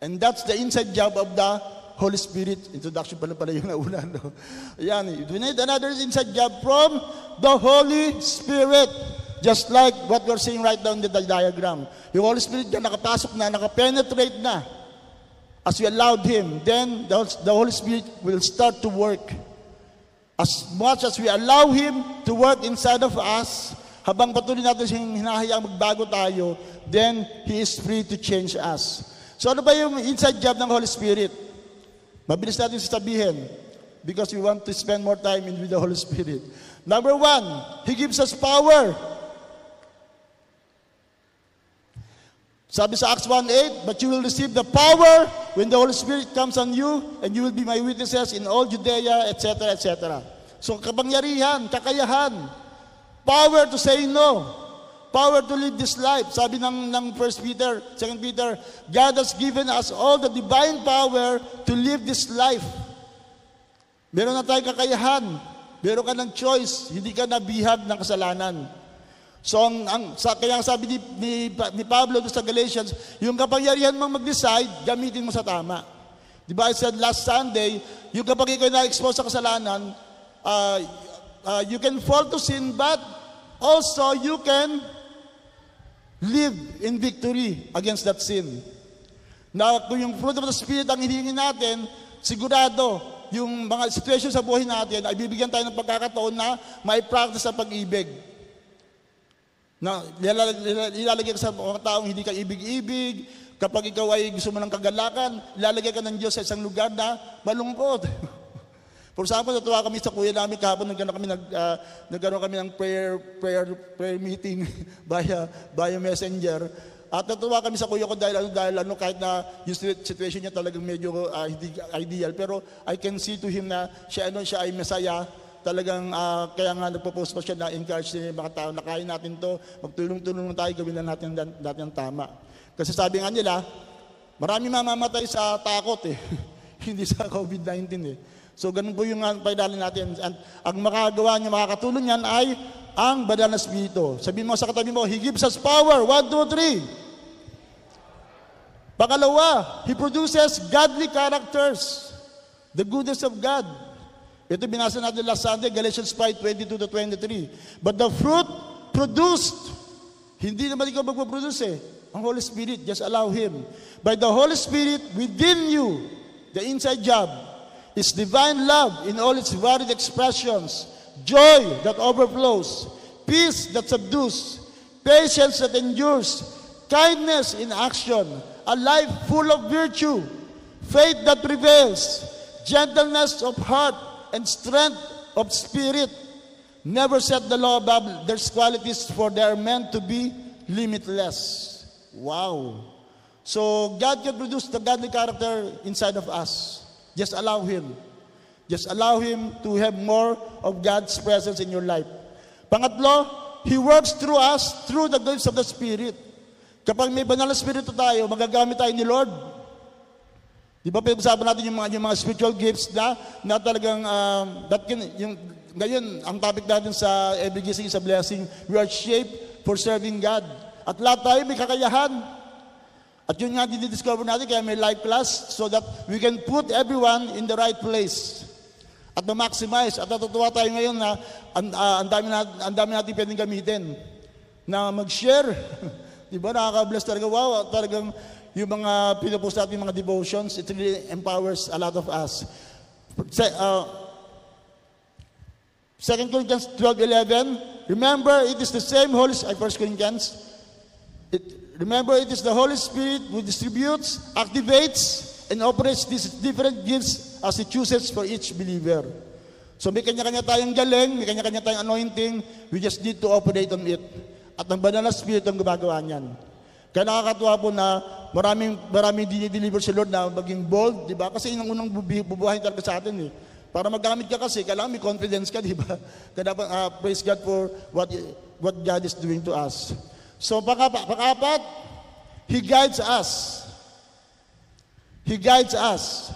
And that's the inside job of the Holy Spirit. Introduction pala pala yung nauna. No? Ayan, we need another inside job from the Holy Spirit. Just like what we're seeing right now in the diagram. Yung Holy Spirit na nakapasok na, nakapenetrate na. As we allowed Him, then the, the Holy Spirit will start to work. As much as we allow Him to work inside of us, habang patuloy natin siyang hinahayang magbago tayo, then He is free to change us. So ano ba yung inside job ng Holy Spirit? Mabilis natin sasabihin because we want to spend more time in with the Holy Spirit. Number one, He gives us power. Sabi sa Acts 1.8, But you will receive the power when the Holy Spirit comes on you and you will be my witnesses in all Judea, etc., etc. So kapangyarihan, kakayahan, power to say no, power to live this life. Sabi ng, ng 1 Peter, 2 Peter, God has given us all the divine power to live this life. Meron na tayong kakayahan. Meron ka ng choice. Hindi ka nabihag ng kasalanan. So, ang, ang, sa, kaya sabi ni, ni, ni Pablo sa Galatians, yung kapangyarihan mong mag-decide, gamitin mo sa tama. Di ba, I said last Sunday, yung kapag ikaw na-expose sa kasalanan, uh, uh, you can fall to sin, but also you can live in victory against that sin. Na kung yung fruit of the Spirit ang hihingi natin, sigurado, yung mga situation sa buhay natin ay bibigyan tayo ng pagkakataon na may practice sa pag-ibig. Na ilalagay ka sa mga taong hindi ka ibig-ibig, kapag ikaw ay gusto mo ng kagalakan, ilalagay ka ng Diyos sa isang lugar na malungkot. (laughs) For example, natuwa kami sa kuya namin kahapon, nagkaroon kami, nag, uh, nagkaroon kami ng prayer, prayer, prayer meeting (laughs) via, via messenger. At natuwa kami sa kuya ko dahil ano, dahil ano, kahit na yung situation niya talagang medyo uh, ideal. Pero I can see to him na siya, ano, siya ay masaya. Talagang uh, kaya nga nagpo-post pa siya na encourage niya yung mga tao na kaya natin to, magtulong-tulong tayo, gawin na natin, natin ang tama. Kasi sabi nga nila, marami mamamatay sa takot eh. (laughs) hindi sa COVID-19 eh. So ganun po yung paidalin natin. And ang makagawa niya, makakatulong niyan ay ang banal na spirito. Sabihin mo sa katabi mo, He gives us power. One, two, three. Pangalawa, He produces godly characters. The goodness of God. Ito binasa natin last Sunday, Galatians 5, 22 to 23. But the fruit produced, hindi naman ikaw magpaproduce eh. Ang Holy Spirit, just allow Him. By the Holy Spirit within you, the inside job, is divine love in all its varied expressions, joy that overflows, peace that subdues, patience that endures, kindness in action, a life full of virtue, faith that prevails, gentleness of heart, and strength of spirit. Never set the law above their qualities, for they are meant to be limitless. Wow. So God can produce the godly character inside of us. Just allow Him. Just allow Him to have more of God's presence in your life. Pangatlo, He works through us through the gifts of the Spirit. Kapag may banal na Espiritu tayo, magagamit tayo ni Lord. Di ba pinag-usapan natin yung mga, yung mga spiritual gifts na, na talagang, um, that can, yung, ngayon, ang topic natin sa Every Gising is a Blessing, we are shaped for serving God. At lahat tayo may kakayahan. At yun nga didiscover natin, kaya may life class so that we can put everyone in the right place. At ma-maximize. At natutuwa tayo ngayon na ang, ah, ang dami, na, ang dami natin pwedeng gamitin. Na mag-share. (laughs) Di ba? Nakaka-bless talaga. Wow, talagang yung mga pinupost natin, mga devotions, it really empowers a lot of us. Se- uh, 2 Corinthians 12:11. Remember, it is the same Holy uh, 1 Corinthians. It, remember, it is the Holy Spirit who distributes, activates, and operates these different gifts as He chooses for each believer. So may kanya-kanya tayong galing, may kanya-kanya tayong anointing, we just need to operate on it. At ang banal na Spirit ang gumagawa niyan. Kaya nakakatuwa po na maraming, maraming dinideliver si Lord na maging bold, di ba? Kasi yun ang unang bubuhayin talaga sa atin eh. Para magamit ka kasi, kailangan may confidence ka, di ba? (laughs) Kaya dapat, ah, praise God for what, what God is doing to us. So, pangapa, pangapat, He guides us. He guides us.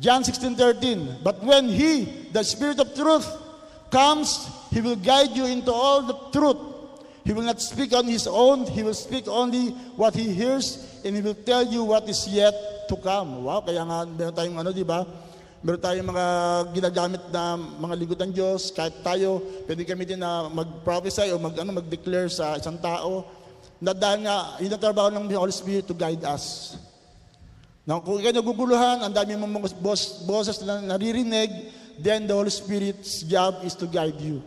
John 16:13. But when he, the Spirit of truth, comes, he will guide you into all the truth. He will not speak on his own, he will speak only what he hears, and he will tell you what is yet to come. Wow, kaya nga meron tayong ano, di ba? Meron tayong mga ginagamit na mga lingkod ng Diyos, kahit tayo, pwede kami din na mag-prophesy o mag, ano, mag-declare sa isang tao, na dahil nga, yun ang trabaho ng Holy Spirit to guide us. Na kung ikaw naguguluhan, ang dami mong mga boss, boses na naririnig, then the Holy Spirit's job is to guide you.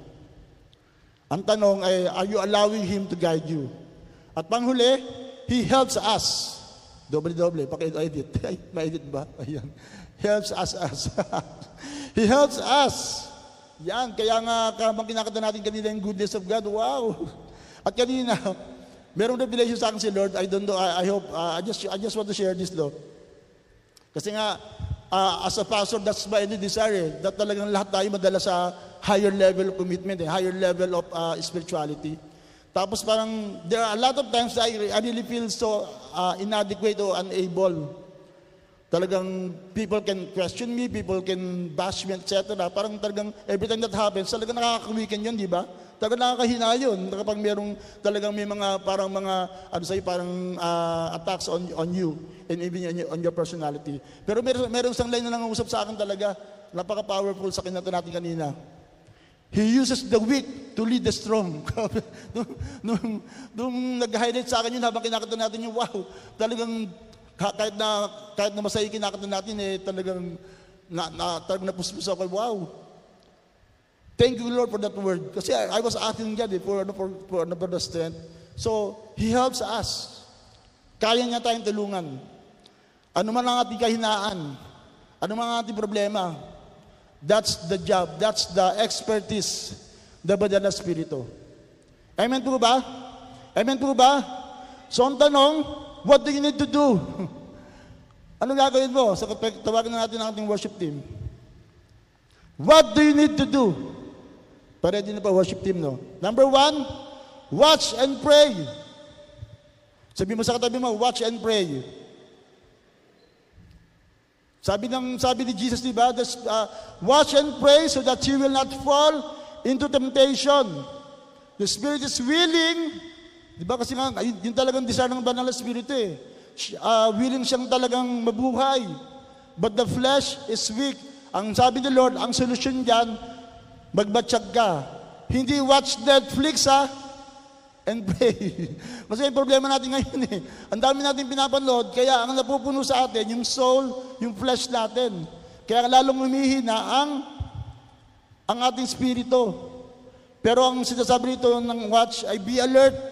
Ang tanong ay, are you allowing Him to guide you? At panghuli, He helps us. Doble-doble, paki-edit. (laughs) Ay, ma-edit ba? Ayan. Helps us, us. (laughs) he helps us. Yan, kaya nga, habang kinakanta natin kanina yung goodness of God, wow. (laughs) At kanina, merong revelation sa akin si Lord, I don't know, I, I hope, uh, I, just, I just want to share this though. Kasi nga, uh, as a pastor, that's my desire, eh, that talagang lahat tayo madala sa higher level of commitment, eh, higher level of uh, spirituality. Tapos parang, there are a lot of times I, I really feel so uh, inadequate or unable. Talagang people can question me, people can bash me, etc. Parang talagang every time that happens, talagang nakaka-weekend yun, di ba? Talagang nakakahina yun. Kapag merong talagang may mga parang mga, ano sa'yo, parang uh, attacks on, on you and even on your, on your personality. Pero meron, meron isang line na nangungusap sa akin talaga, napaka-powerful sa kinata natin kanina. He uses the weak to lead the strong. (laughs) nung, nung, nung nag-highlight sa akin yun habang kinakanta natin yung wow, talagang kahit na kahit na masaya kinakanta natin eh talagang na, na talagang napuspos ako wow. Thank you Lord for that word. Kasi I, I was asking God eh, for, ano, for, for, ano, for the strength. So He helps us. Kaya niya tayong tulungan. Ano man ang ating kahinaan ano man ang ating problema that's the job that's the expertise the Badala Spirito Amen po ba? Amen po ba? So ang tanong, what do you need to do? Ano gagawin mo? Sa kapag tawagan na natin ang ating worship team. What do you need to do? Paready na pa worship team, no? Number one, watch and pray. Sabi mo sa katabi mo, watch and pray. Sabi ng sabi ni Jesus, di ba? Uh, watch and pray so that you will not fall into temptation. The spirit is willing, di ba kasi nga, yun, yun talagang desire ng banal na spirito eh. Uh, willing siyang talagang mabuhay. But the flesh is weak. Ang sabi ni Lord, ang solusyon diyan, magbatsyag ka. Hindi watch Netflix ha, and (laughs) pray. Kasi yung problema natin ngayon eh. Ang dami natin pinapanood, kaya ang napupuno sa atin, yung soul, yung flesh natin. Kaya lalong humihina ang ang ating spirito. Pero ang sinasabi nito ng watch ay be alert.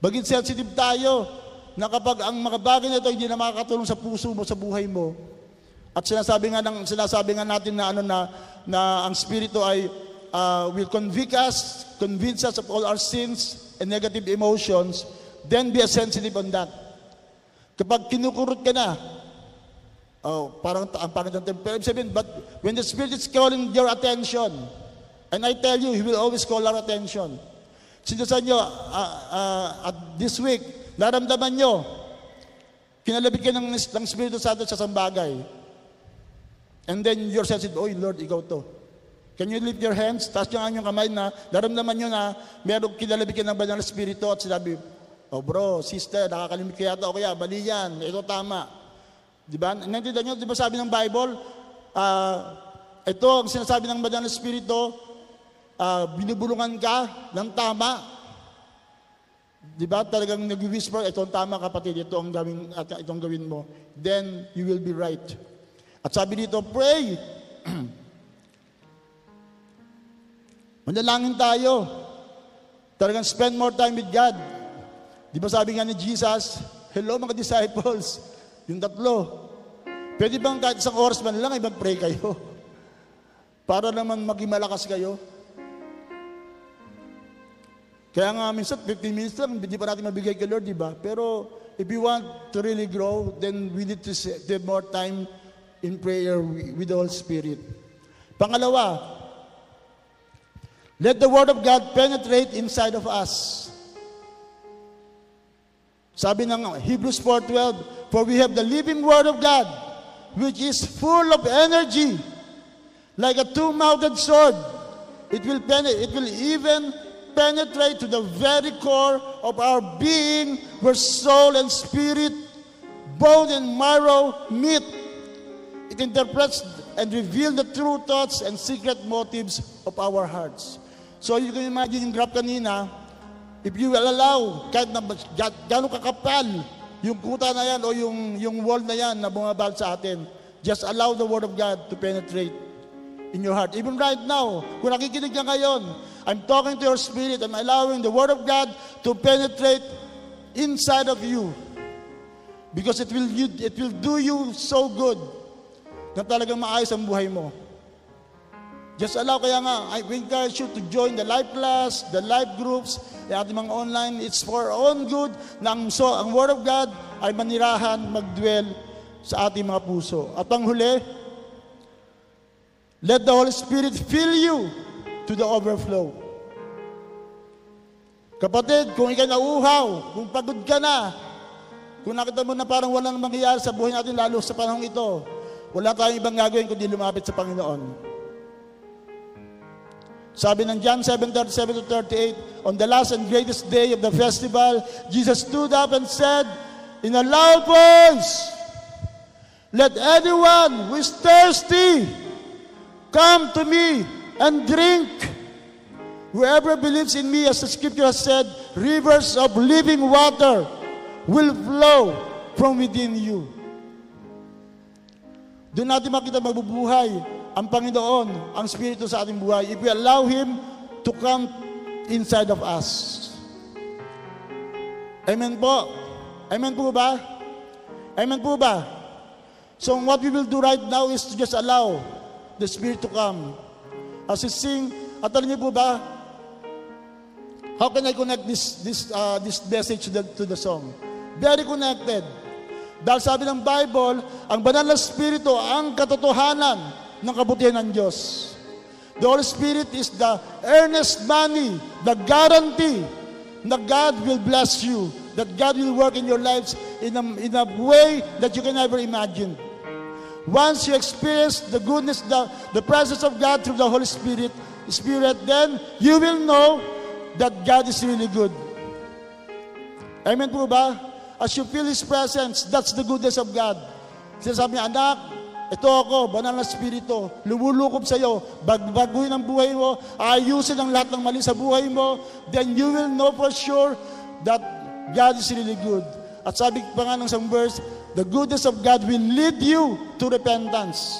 Baging sensitive tayo na kapag ang mga bagay na hindi na makakatulong sa puso mo, sa buhay mo. At sinasabi nga ng sinasabi nga natin na ano na na ang spirito ay uh, will convict us, convince us of all our sins and negative emotions, then be sensitive on that. Kapag kinukurot ka na, oh, parang ang pangit ng sabihin, but when the Spirit is calling your attention, and I tell you, He will always call our attention. Sino sa inyo, ah, ah, at this week, naramdaman nyo, kinalabit ka ng, ng Spirito Santo sa isang bagay. And then you're sensitive, Oy Lord, ikaw to. Can you lift your hands? Taas nyo ang kamay na naramdaman nyo na merong kinalabit ka ng banal na Spirito at sinabi, Oh bro, sister, nakakalimit ka yata o kaya, mali yan, ito tama. Di ba? Naintindihan nyo, di ba sabi ng Bible, ah, ito ang sinasabi ng banal na Espiritu, ah, binubulungan ka ng tama. Di ba? Talagang nag-whisper, ito ang tama kapatid, ito ang gawin, at ito ang gawin mo. Then, you will be right. At sabi dito, pray. (clears throat) Manalangin tayo. Talagang spend more time with God. Di ba sabi nga ni Jesus, hello mga disciples, yung tatlo. Pwede bang kahit isang oras man lang, ibang pray kayo? (laughs) Para naman maging malakas kayo. Kaya nga minsan 15 minutes lang, hindi pa natin mabigay kay Lord, di ba? Pero if we want to really grow, then we need to have more time in prayer with the Holy Spirit. Pangalawa, let the Word of God penetrate inside of us. Sabi ng Hebrews 4.12, For we have the living Word of God, which is full of energy, like a two-mouthed sword. It will, pen- it will even penetrate to the very core of our being, where soul and spirit, bone and marrow meet. It interprets and reveals the true thoughts and secret motives of our hearts. So you can imagine yung graph kanina, if you will allow, kahit na ga- gano'ng kakapal, yung kuta na yan o yung, yung wall na yan na bumabal sa atin, just allow the Word of God to penetrate in your heart. Even right now, kung nakikinig ka ngayon, I'm talking to your spirit, I'm allowing the Word of God to penetrate inside of you. Because it will, it will do you so good na talagang maayos ang buhay mo. Just allow, kaya nga, I encourage you to join the life class, the life groups, the ating mga online. It's for our own good na ang, so, ang Word of God ay manirahan, magdwell sa ating mga puso. At ang huli, let the Holy Spirit fill you to the overflow. Kapatid, kung ikay nauuhaw, kung pagod ka na, kung nakita mo na parang walang mangyayari sa buhay natin lalo sa panahong ito, wala tayong ibang gagawin kundi lumapit sa Panginoon. Sabi ng John 7:37 to 38, on the last and greatest day of the festival, Jesus stood up and said in a loud voice, Let anyone who is thirsty come to me and drink. Whoever believes in me, as the scripture has said, rivers of living water will flow from within you. Doon natin makita magbubuhay ang Panginoon, ang Espiritu sa ating buhay. If we allow Him to come inside of us. Amen po. Amen po ba? Amen po ba? So what we will do right now is to just allow the Spirit to come. As we sing, at alam niyo po ba, how can I connect this, this, uh, this message to the, to the song? Very connected. Dahil sabi ng Bible, ang banal na Espiritu ang katotohanan ng kabutihan ng Diyos. The Holy Spirit is the earnest money, the guarantee that God will bless you, that God will work in your lives in a, in a way that you can never imagine. Once you experience the goodness, the, the presence of God through the Holy Spirit, Spirit, then you will know that God is really good. Amen po ba? As you feel His presence, that's the goodness of God. Sinasabi niya, anak, ito ako, banal na spirito, lumulukob sa iyo, bagbaguhin ang buhay mo, ayusin ang lahat ng mali sa buhay mo, then you will know for sure that God is really good. At sabi pa nga ng isang verse, the goodness of God will lead you to repentance.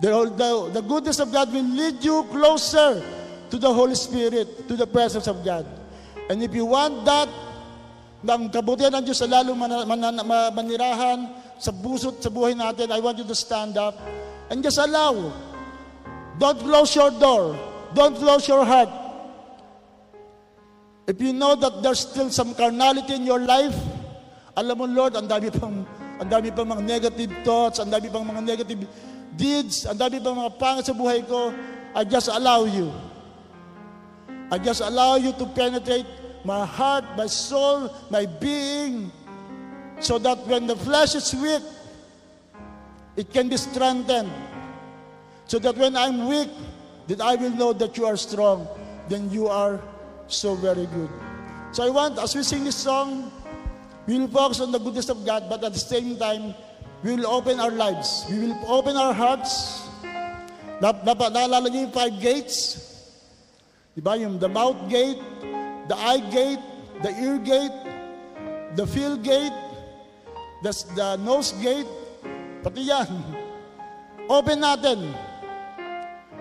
The, the, the goodness of God will lead you closer to the Holy Spirit, to the presence of God. And if you want that, ng kabutihan ng Diyos sa lalong mana- mana- ma- manirahan sa pusot sa buhay natin, I want you to stand up and just allow. Don't close your door. Don't close your heart. If you know that there's still some carnality in your life, alam mo Lord, ang dami pang ang dami pang mga negative thoughts, ang dami pang mga negative deeds, ang dami pang mga pangit sa buhay ko, I just allow you. I just allow you to penetrate my heart, my soul, my being, so that when the flesh is weak, it can be strengthened. So that when I'm weak, that I will know that you are strong, then you are so very good. So I want, as we sing this song, we will focus on the goodness of God, but at the same time, we will open our lives. We will open our hearts. Nap, naalala niyo yung five gates? Di ba? Yung the mouth gate, the eye gate, the ear gate, the feel gate, the, the nose gate, pati yan. (laughs) Open natin.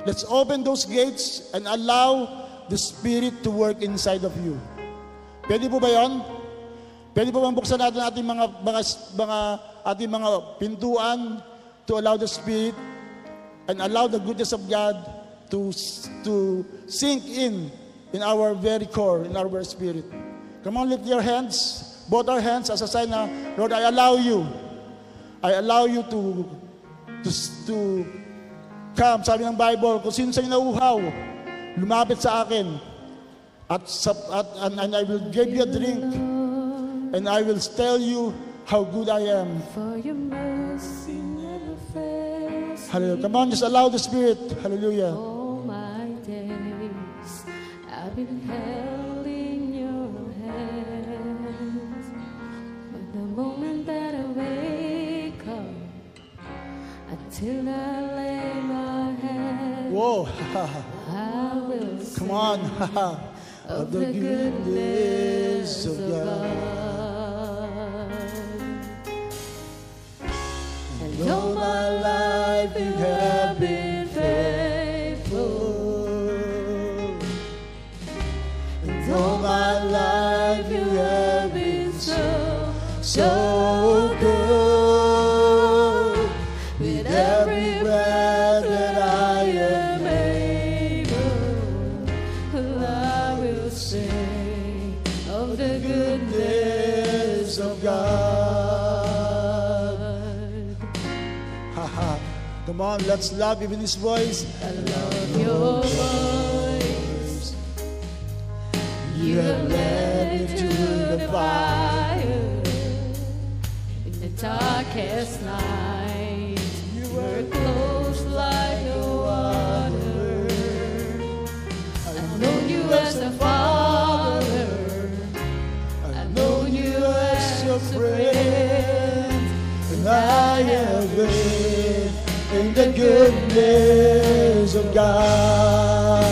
Let's open those gates and allow the Spirit to work inside of you. Pwede po ba yon? Pwede po bang buksan natin ating mga, mga, mga, ating mga pintuan to allow the Spirit and allow the goodness of God to, to sink in in our very core, in our very spirit. Come on, lift your hands, both our hands as a sign na, Lord, I allow you. I allow you to, to, to come, sabi ng Bible, kung sino sa'yo nauuhaw, lumapit sa akin, at, at and, and I will give you a drink, and I will tell you how good I am. For your mercy never fails Hallelujah. Come on, just allow the Spirit. Hallelujah. all my days. I've been held in your hands. From the moment that I wake up until I lay my head, Whoa. (laughs) I will Come on. (laughs) of the goodness of God. All my life you have been faithful. And all my life you have been so, so Come on, let's love even his voice. I love your voice. You have led me to the fire in the darkest night. You were close like no other. I've known you as a father. I've known you as your friend. And I have been in the goodness of God.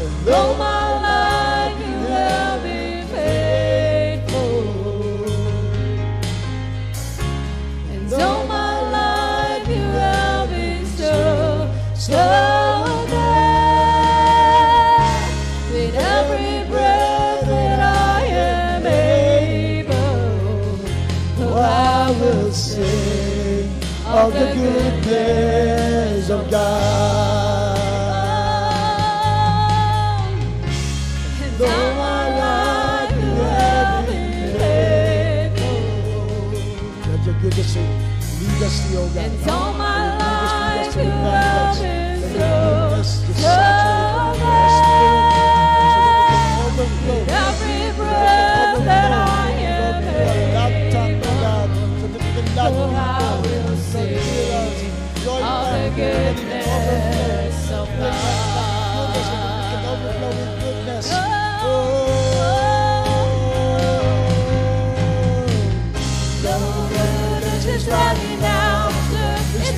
And lead us to your God.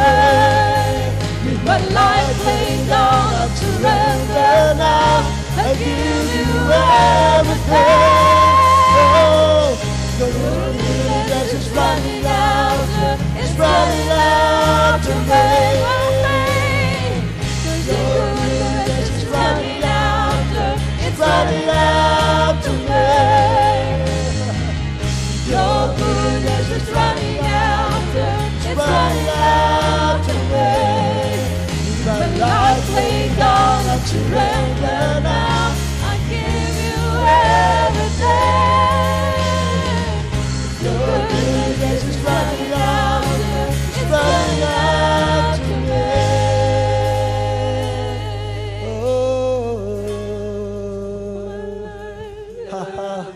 after me. With my life laid down, I surrender now. I give you everything. Oh, your goodness is running after, it's running after me. Your goodness is running after, it's running after after, it's running after me. My life laid down, I surrender now. I give you everything. Your goodness is running after, it's running after me. Oh, ha, ha.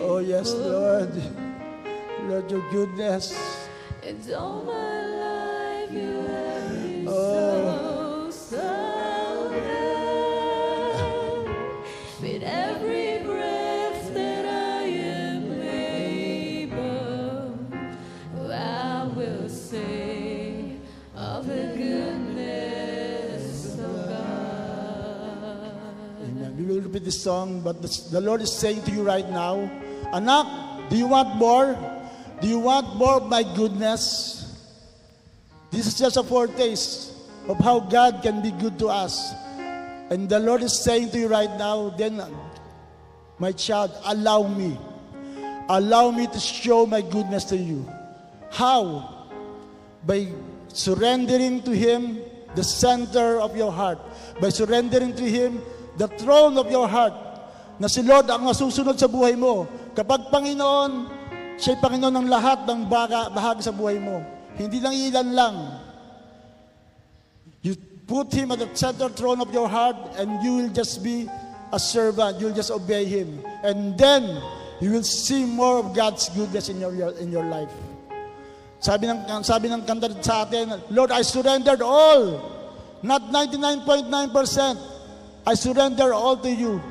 oh yes, Lord. Lord, your goodness. It's all my life you have been Oh. so, so good. With every breath that I am able, I will sing of the goodness of God. Amen. We will repeat this song, but the, the Lord is saying to you right now, Anak, do you want more? Do you want more of my goodness? This is just a foretaste of how God can be good to us. And the Lord is saying to you right now, then, my child, allow me. Allow me to show my goodness to you. How? By surrendering to Him the center of your heart. By surrendering to Him the throne of your heart. Na si Lord ang masusunod sa buhay mo. Kapag Panginoon, Siya'y Panginoon ng lahat ng baga, bahagi sa buhay mo. Hindi lang ilan lang. You put Him at the center throne of your heart and you will just be a servant. You'll just obey Him. And then, you will see more of God's goodness in your, in your life. Sabi ng, sabi ng kanta sa atin, Lord, I surrendered all. Not 99.9%. I surrender all to you.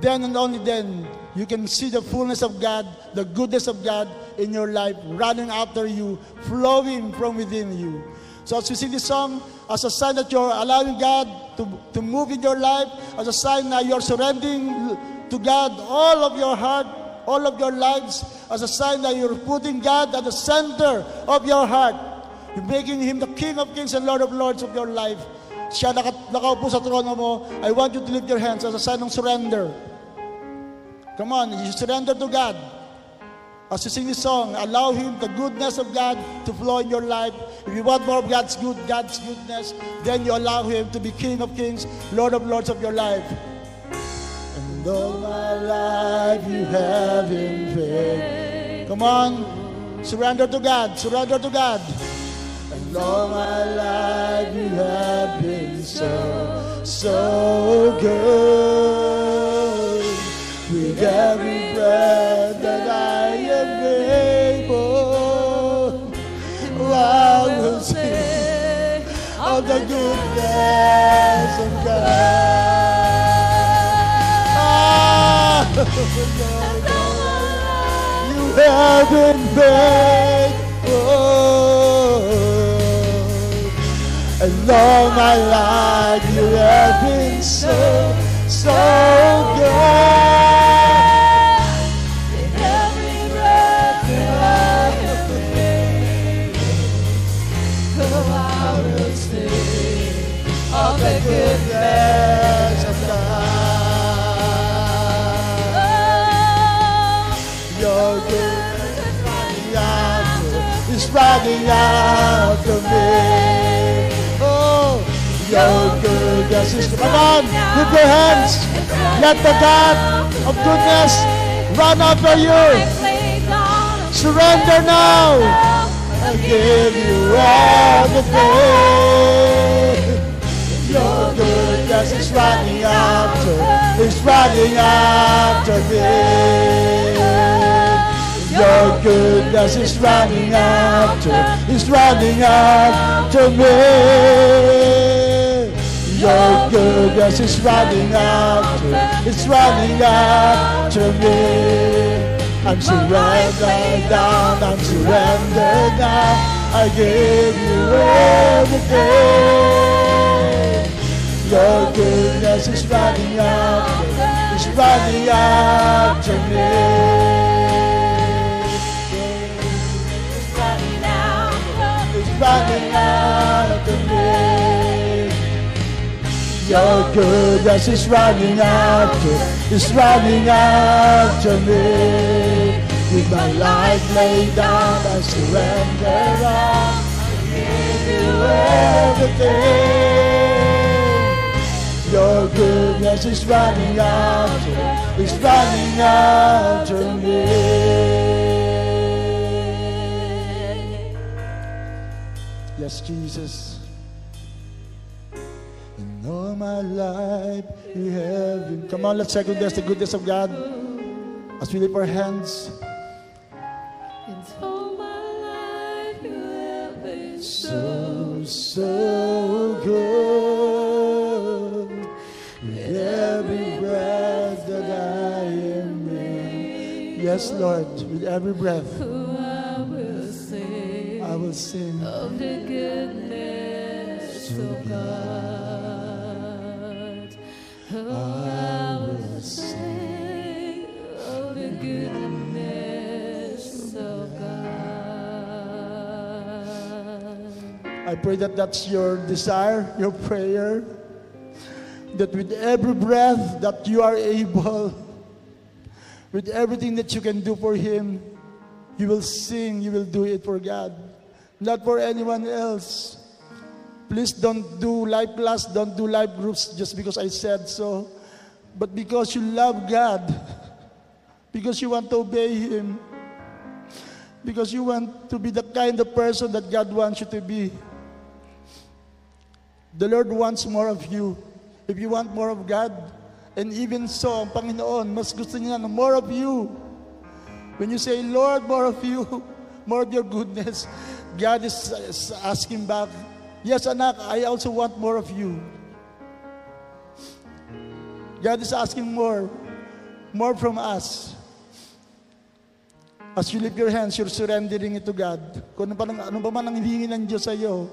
Then and only then, you can see the fullness of God, the goodness of God in your life, running after you, flowing from within you. So as you sing this song, as a sign that you're allowing God to, to move in your life, as a sign that you're surrendering to God all of your heart, all of your lives, as a sign that you're putting God at the center of your heart. You're making Him the King of Kings and Lord of Lords of your life. Siya naka, nakaupo sa trono mo. I want you to lift your hands as a sign of surrender. Come on, you surrender to God. As you sing this song, allow Him, the goodness of God, to flow in your life. If you want more of God's good, God's goodness, then you allow Him to be King of Kings, Lord of Lords of your life. And all my life you have in faith. Come on, surrender to God, surrender to God. And all my life you have been so, so good. Every breath that I am able, I will sing of the goodness of God. You have been faithful. And all my life you have been so, so good. After, is running after me. Oh, your goodness is come on, lift your hands. Let the God of goodness run after you. Surrender now. I give you everything. Your goodness is running running after me. Your goodness is running after, is running after me. Your goodness is running after, it's running after me. I'm surrendered down, I'm surrendered now. I give you everything. Your goodness is running after, is running after me. It's running after me. Your goodness is running after, is running after me. With my life laid down, I surrender all. I give you everything. Your goodness is running after, is running after me. Yes, Jesus. In all my life, you have been. Come on, let's second guess the goodness of God as we lift our hands. In all my life you have been so, so good. With every breath that I am in. Yes, Lord, with every breath, I will sing. Of the goodness of God. Oh, I will sing of the goodness of God. I pray that that's your desire, your prayer. That with every breath that you are able, with everything that you can do for Him, you will sing, you will do it for God, not for anyone else. Please don't do life class, don't do life groups just because I said so, but because you love God, (laughs) because you want to obey Him, because you want to be the kind of person that God wants you to be. The Lord wants more of you. If you want more of God, and even so, ang Panginoon, mas gusto niya na more of you. When you say, Lord, more of you, (laughs) more of your goodness, God is, asking back, Yes, anak, I also want more of you. God is asking more, more from us. As you lift your hands, you're surrendering it to God. Kung ano, pa, ano ba man ang hilingi ng Diyos sa iyo,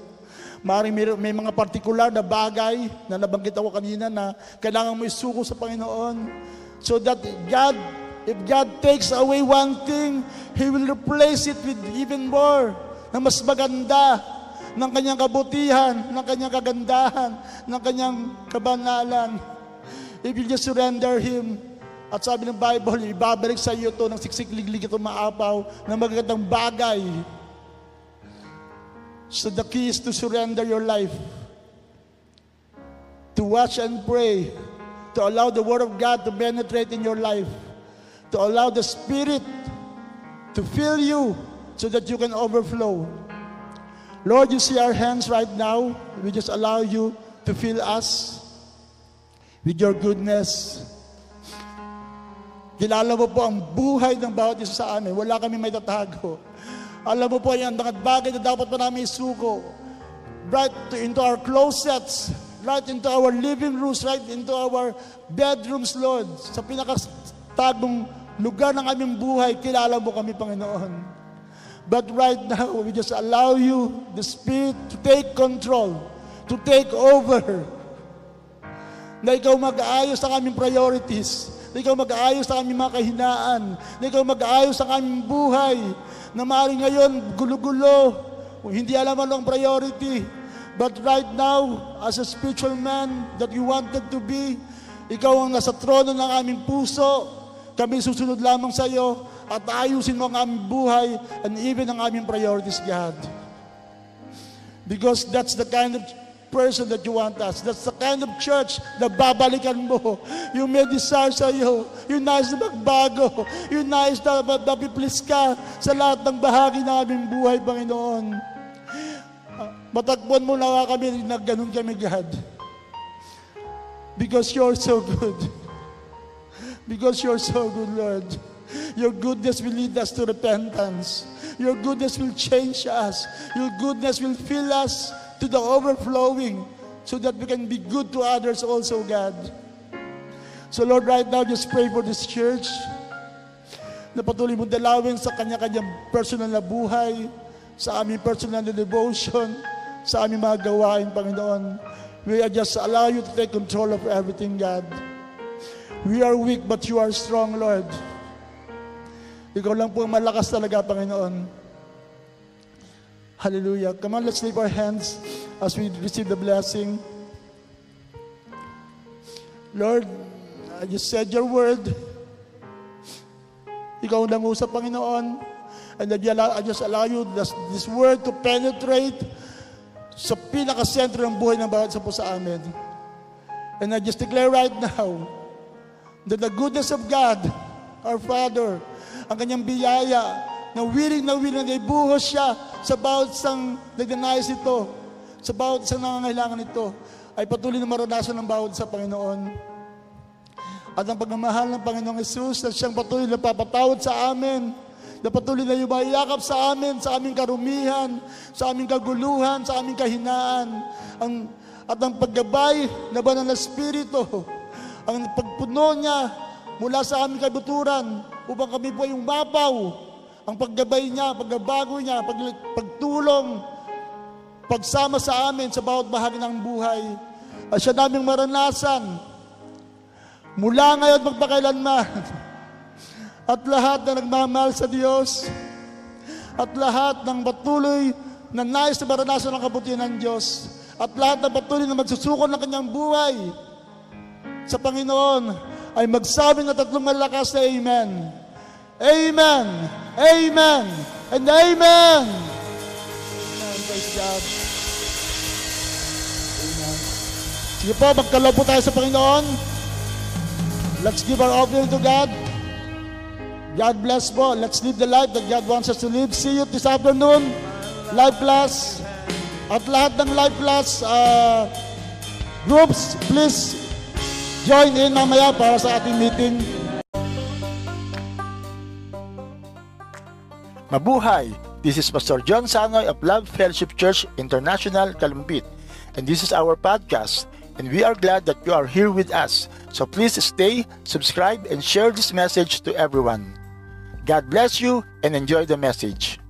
maaaring may, may mga partikular na bagay na nabanggit ako kanina na kailangan mo isuko sa Panginoon. So that God, if God takes away one thing, He will replace it with even more na mas maganda ng kanyang kabutihan, ng kanyang kagandahan, ng kanyang kabanalan. If you just surrender Him, at sabi ng Bible, ibabalik sa iyo to ng siksik-liglig ito maapaw ng magagandang bagay. So the key is to surrender your life. To watch and pray. To allow the Word of God to penetrate in your life. To allow the Spirit to fill you so that you can overflow. Lord, you see our hands right now. We just allow you to fill us with your goodness. Kilala mo po ang buhay ng bawat isa sa amin. Wala kami may tatago. Alam mo po yan, mga bagay na dapat pa namin isuko. Right to, into our closets, right into our living rooms, right into our bedrooms, Lord. Sa pinakatagong lugar ng aming buhay, kilala mo kami, Panginoon. But right now, we just allow you, the Spirit, to take control, to take over. Na ikaw mag-aayos ang aming priorities. Na ikaw mag-aayos ang aming mga kahinaan. Na ikaw mag-aayos ang aming buhay. Na maaaring ngayon, gulo-gulo. Hindi alam ano ang priority. But right now, as a spiritual man that you wanted to be, ikaw ang nasa trono ng aming puso. Kami susunod lamang sa iyo at ayusin mo ang aming buhay and even ang aming priorities, God. Because that's the kind of person that you want us. That's the kind of church na babalikan mo. Yung may desire sa iyo. Yung nais na magbago. Yung nais na mapiplis ka sa lahat ng bahagi ng aming buhay, Panginoon. Ah, Matagpuan mo na kami na ganun kami, God. Because you're so good. Because you're so good, Lord. Your goodness will lead us to repentance. Your goodness will change us. Your goodness will fill us to the overflowing so that we can be good to others also, God. So Lord, right now, just pray for this church na patuloy mong dalawin sa kanya-kanyang personal na buhay, sa aming personal na devotion, sa aming mga gawain, Panginoon. We are just allow you to take control of everything, God. We are weak, but you are strong, Lord. Ikaw lang po ang malakas talaga, Panginoon. Hallelujah. Come on, let's lift our hands as we receive the blessing. Lord, I just said your word. Ikaw ang nangusap, Panginoon. And I just allow you this, this word to penetrate sa pinakasentro ng buhay ng bawat isa po sa amin. And I just declare right now that the goodness of God, our Father, ang kanyang biyaya, na willing na willing na ibuhos siya sa bawat isang nagnanais ito, sa bawat isang nangangailangan ito, ay patuloy na maranasan ng bawat sa Panginoon. At ang pagmamahal ng Panginoong Yesus na siyang patuloy na papatawad sa amin, na patuloy na yumayakap sa amin, sa aming karumihan, sa aming kaguluhan, sa aming kahinaan, ang, at ang paggabay na banal na Espiritu, ang pagpuno niya mula sa aming kabuturan upang kami po ay umapaw, ang paggabay niya, pagbabago niya, pag, pagtulong, pagsama sa amin sa bawat bahagi ng buhay, at siya naming maranasan, mula ngayon magpakailanman. (laughs) At lahat na nagmamahal sa Diyos, at lahat ng patuloy na nais na maranasan ng kabutihan ng Diyos, at lahat ng patuloy na magsusuko ng kanyang buhay sa Panginoon, ay magsabi na tatlong malakas na Amen. Amen. Amen. And Amen. Amen. Praise God. Amen. Sige po, magkalaw po tayo sa Panginoon. Let's give our offering to God. God bless po. Let's live the life that God wants us to live. See you this afternoon. Live class. At lahat ng live class uh, groups, please join in mamaya para sa ating meeting. Mabuhay! This is Pastor John Sanoy of Love Fellowship Church International, Kalumpit. And this is our podcast. And we are glad that you are here with us. So please stay, subscribe, and share this message to everyone. God bless you and enjoy the message.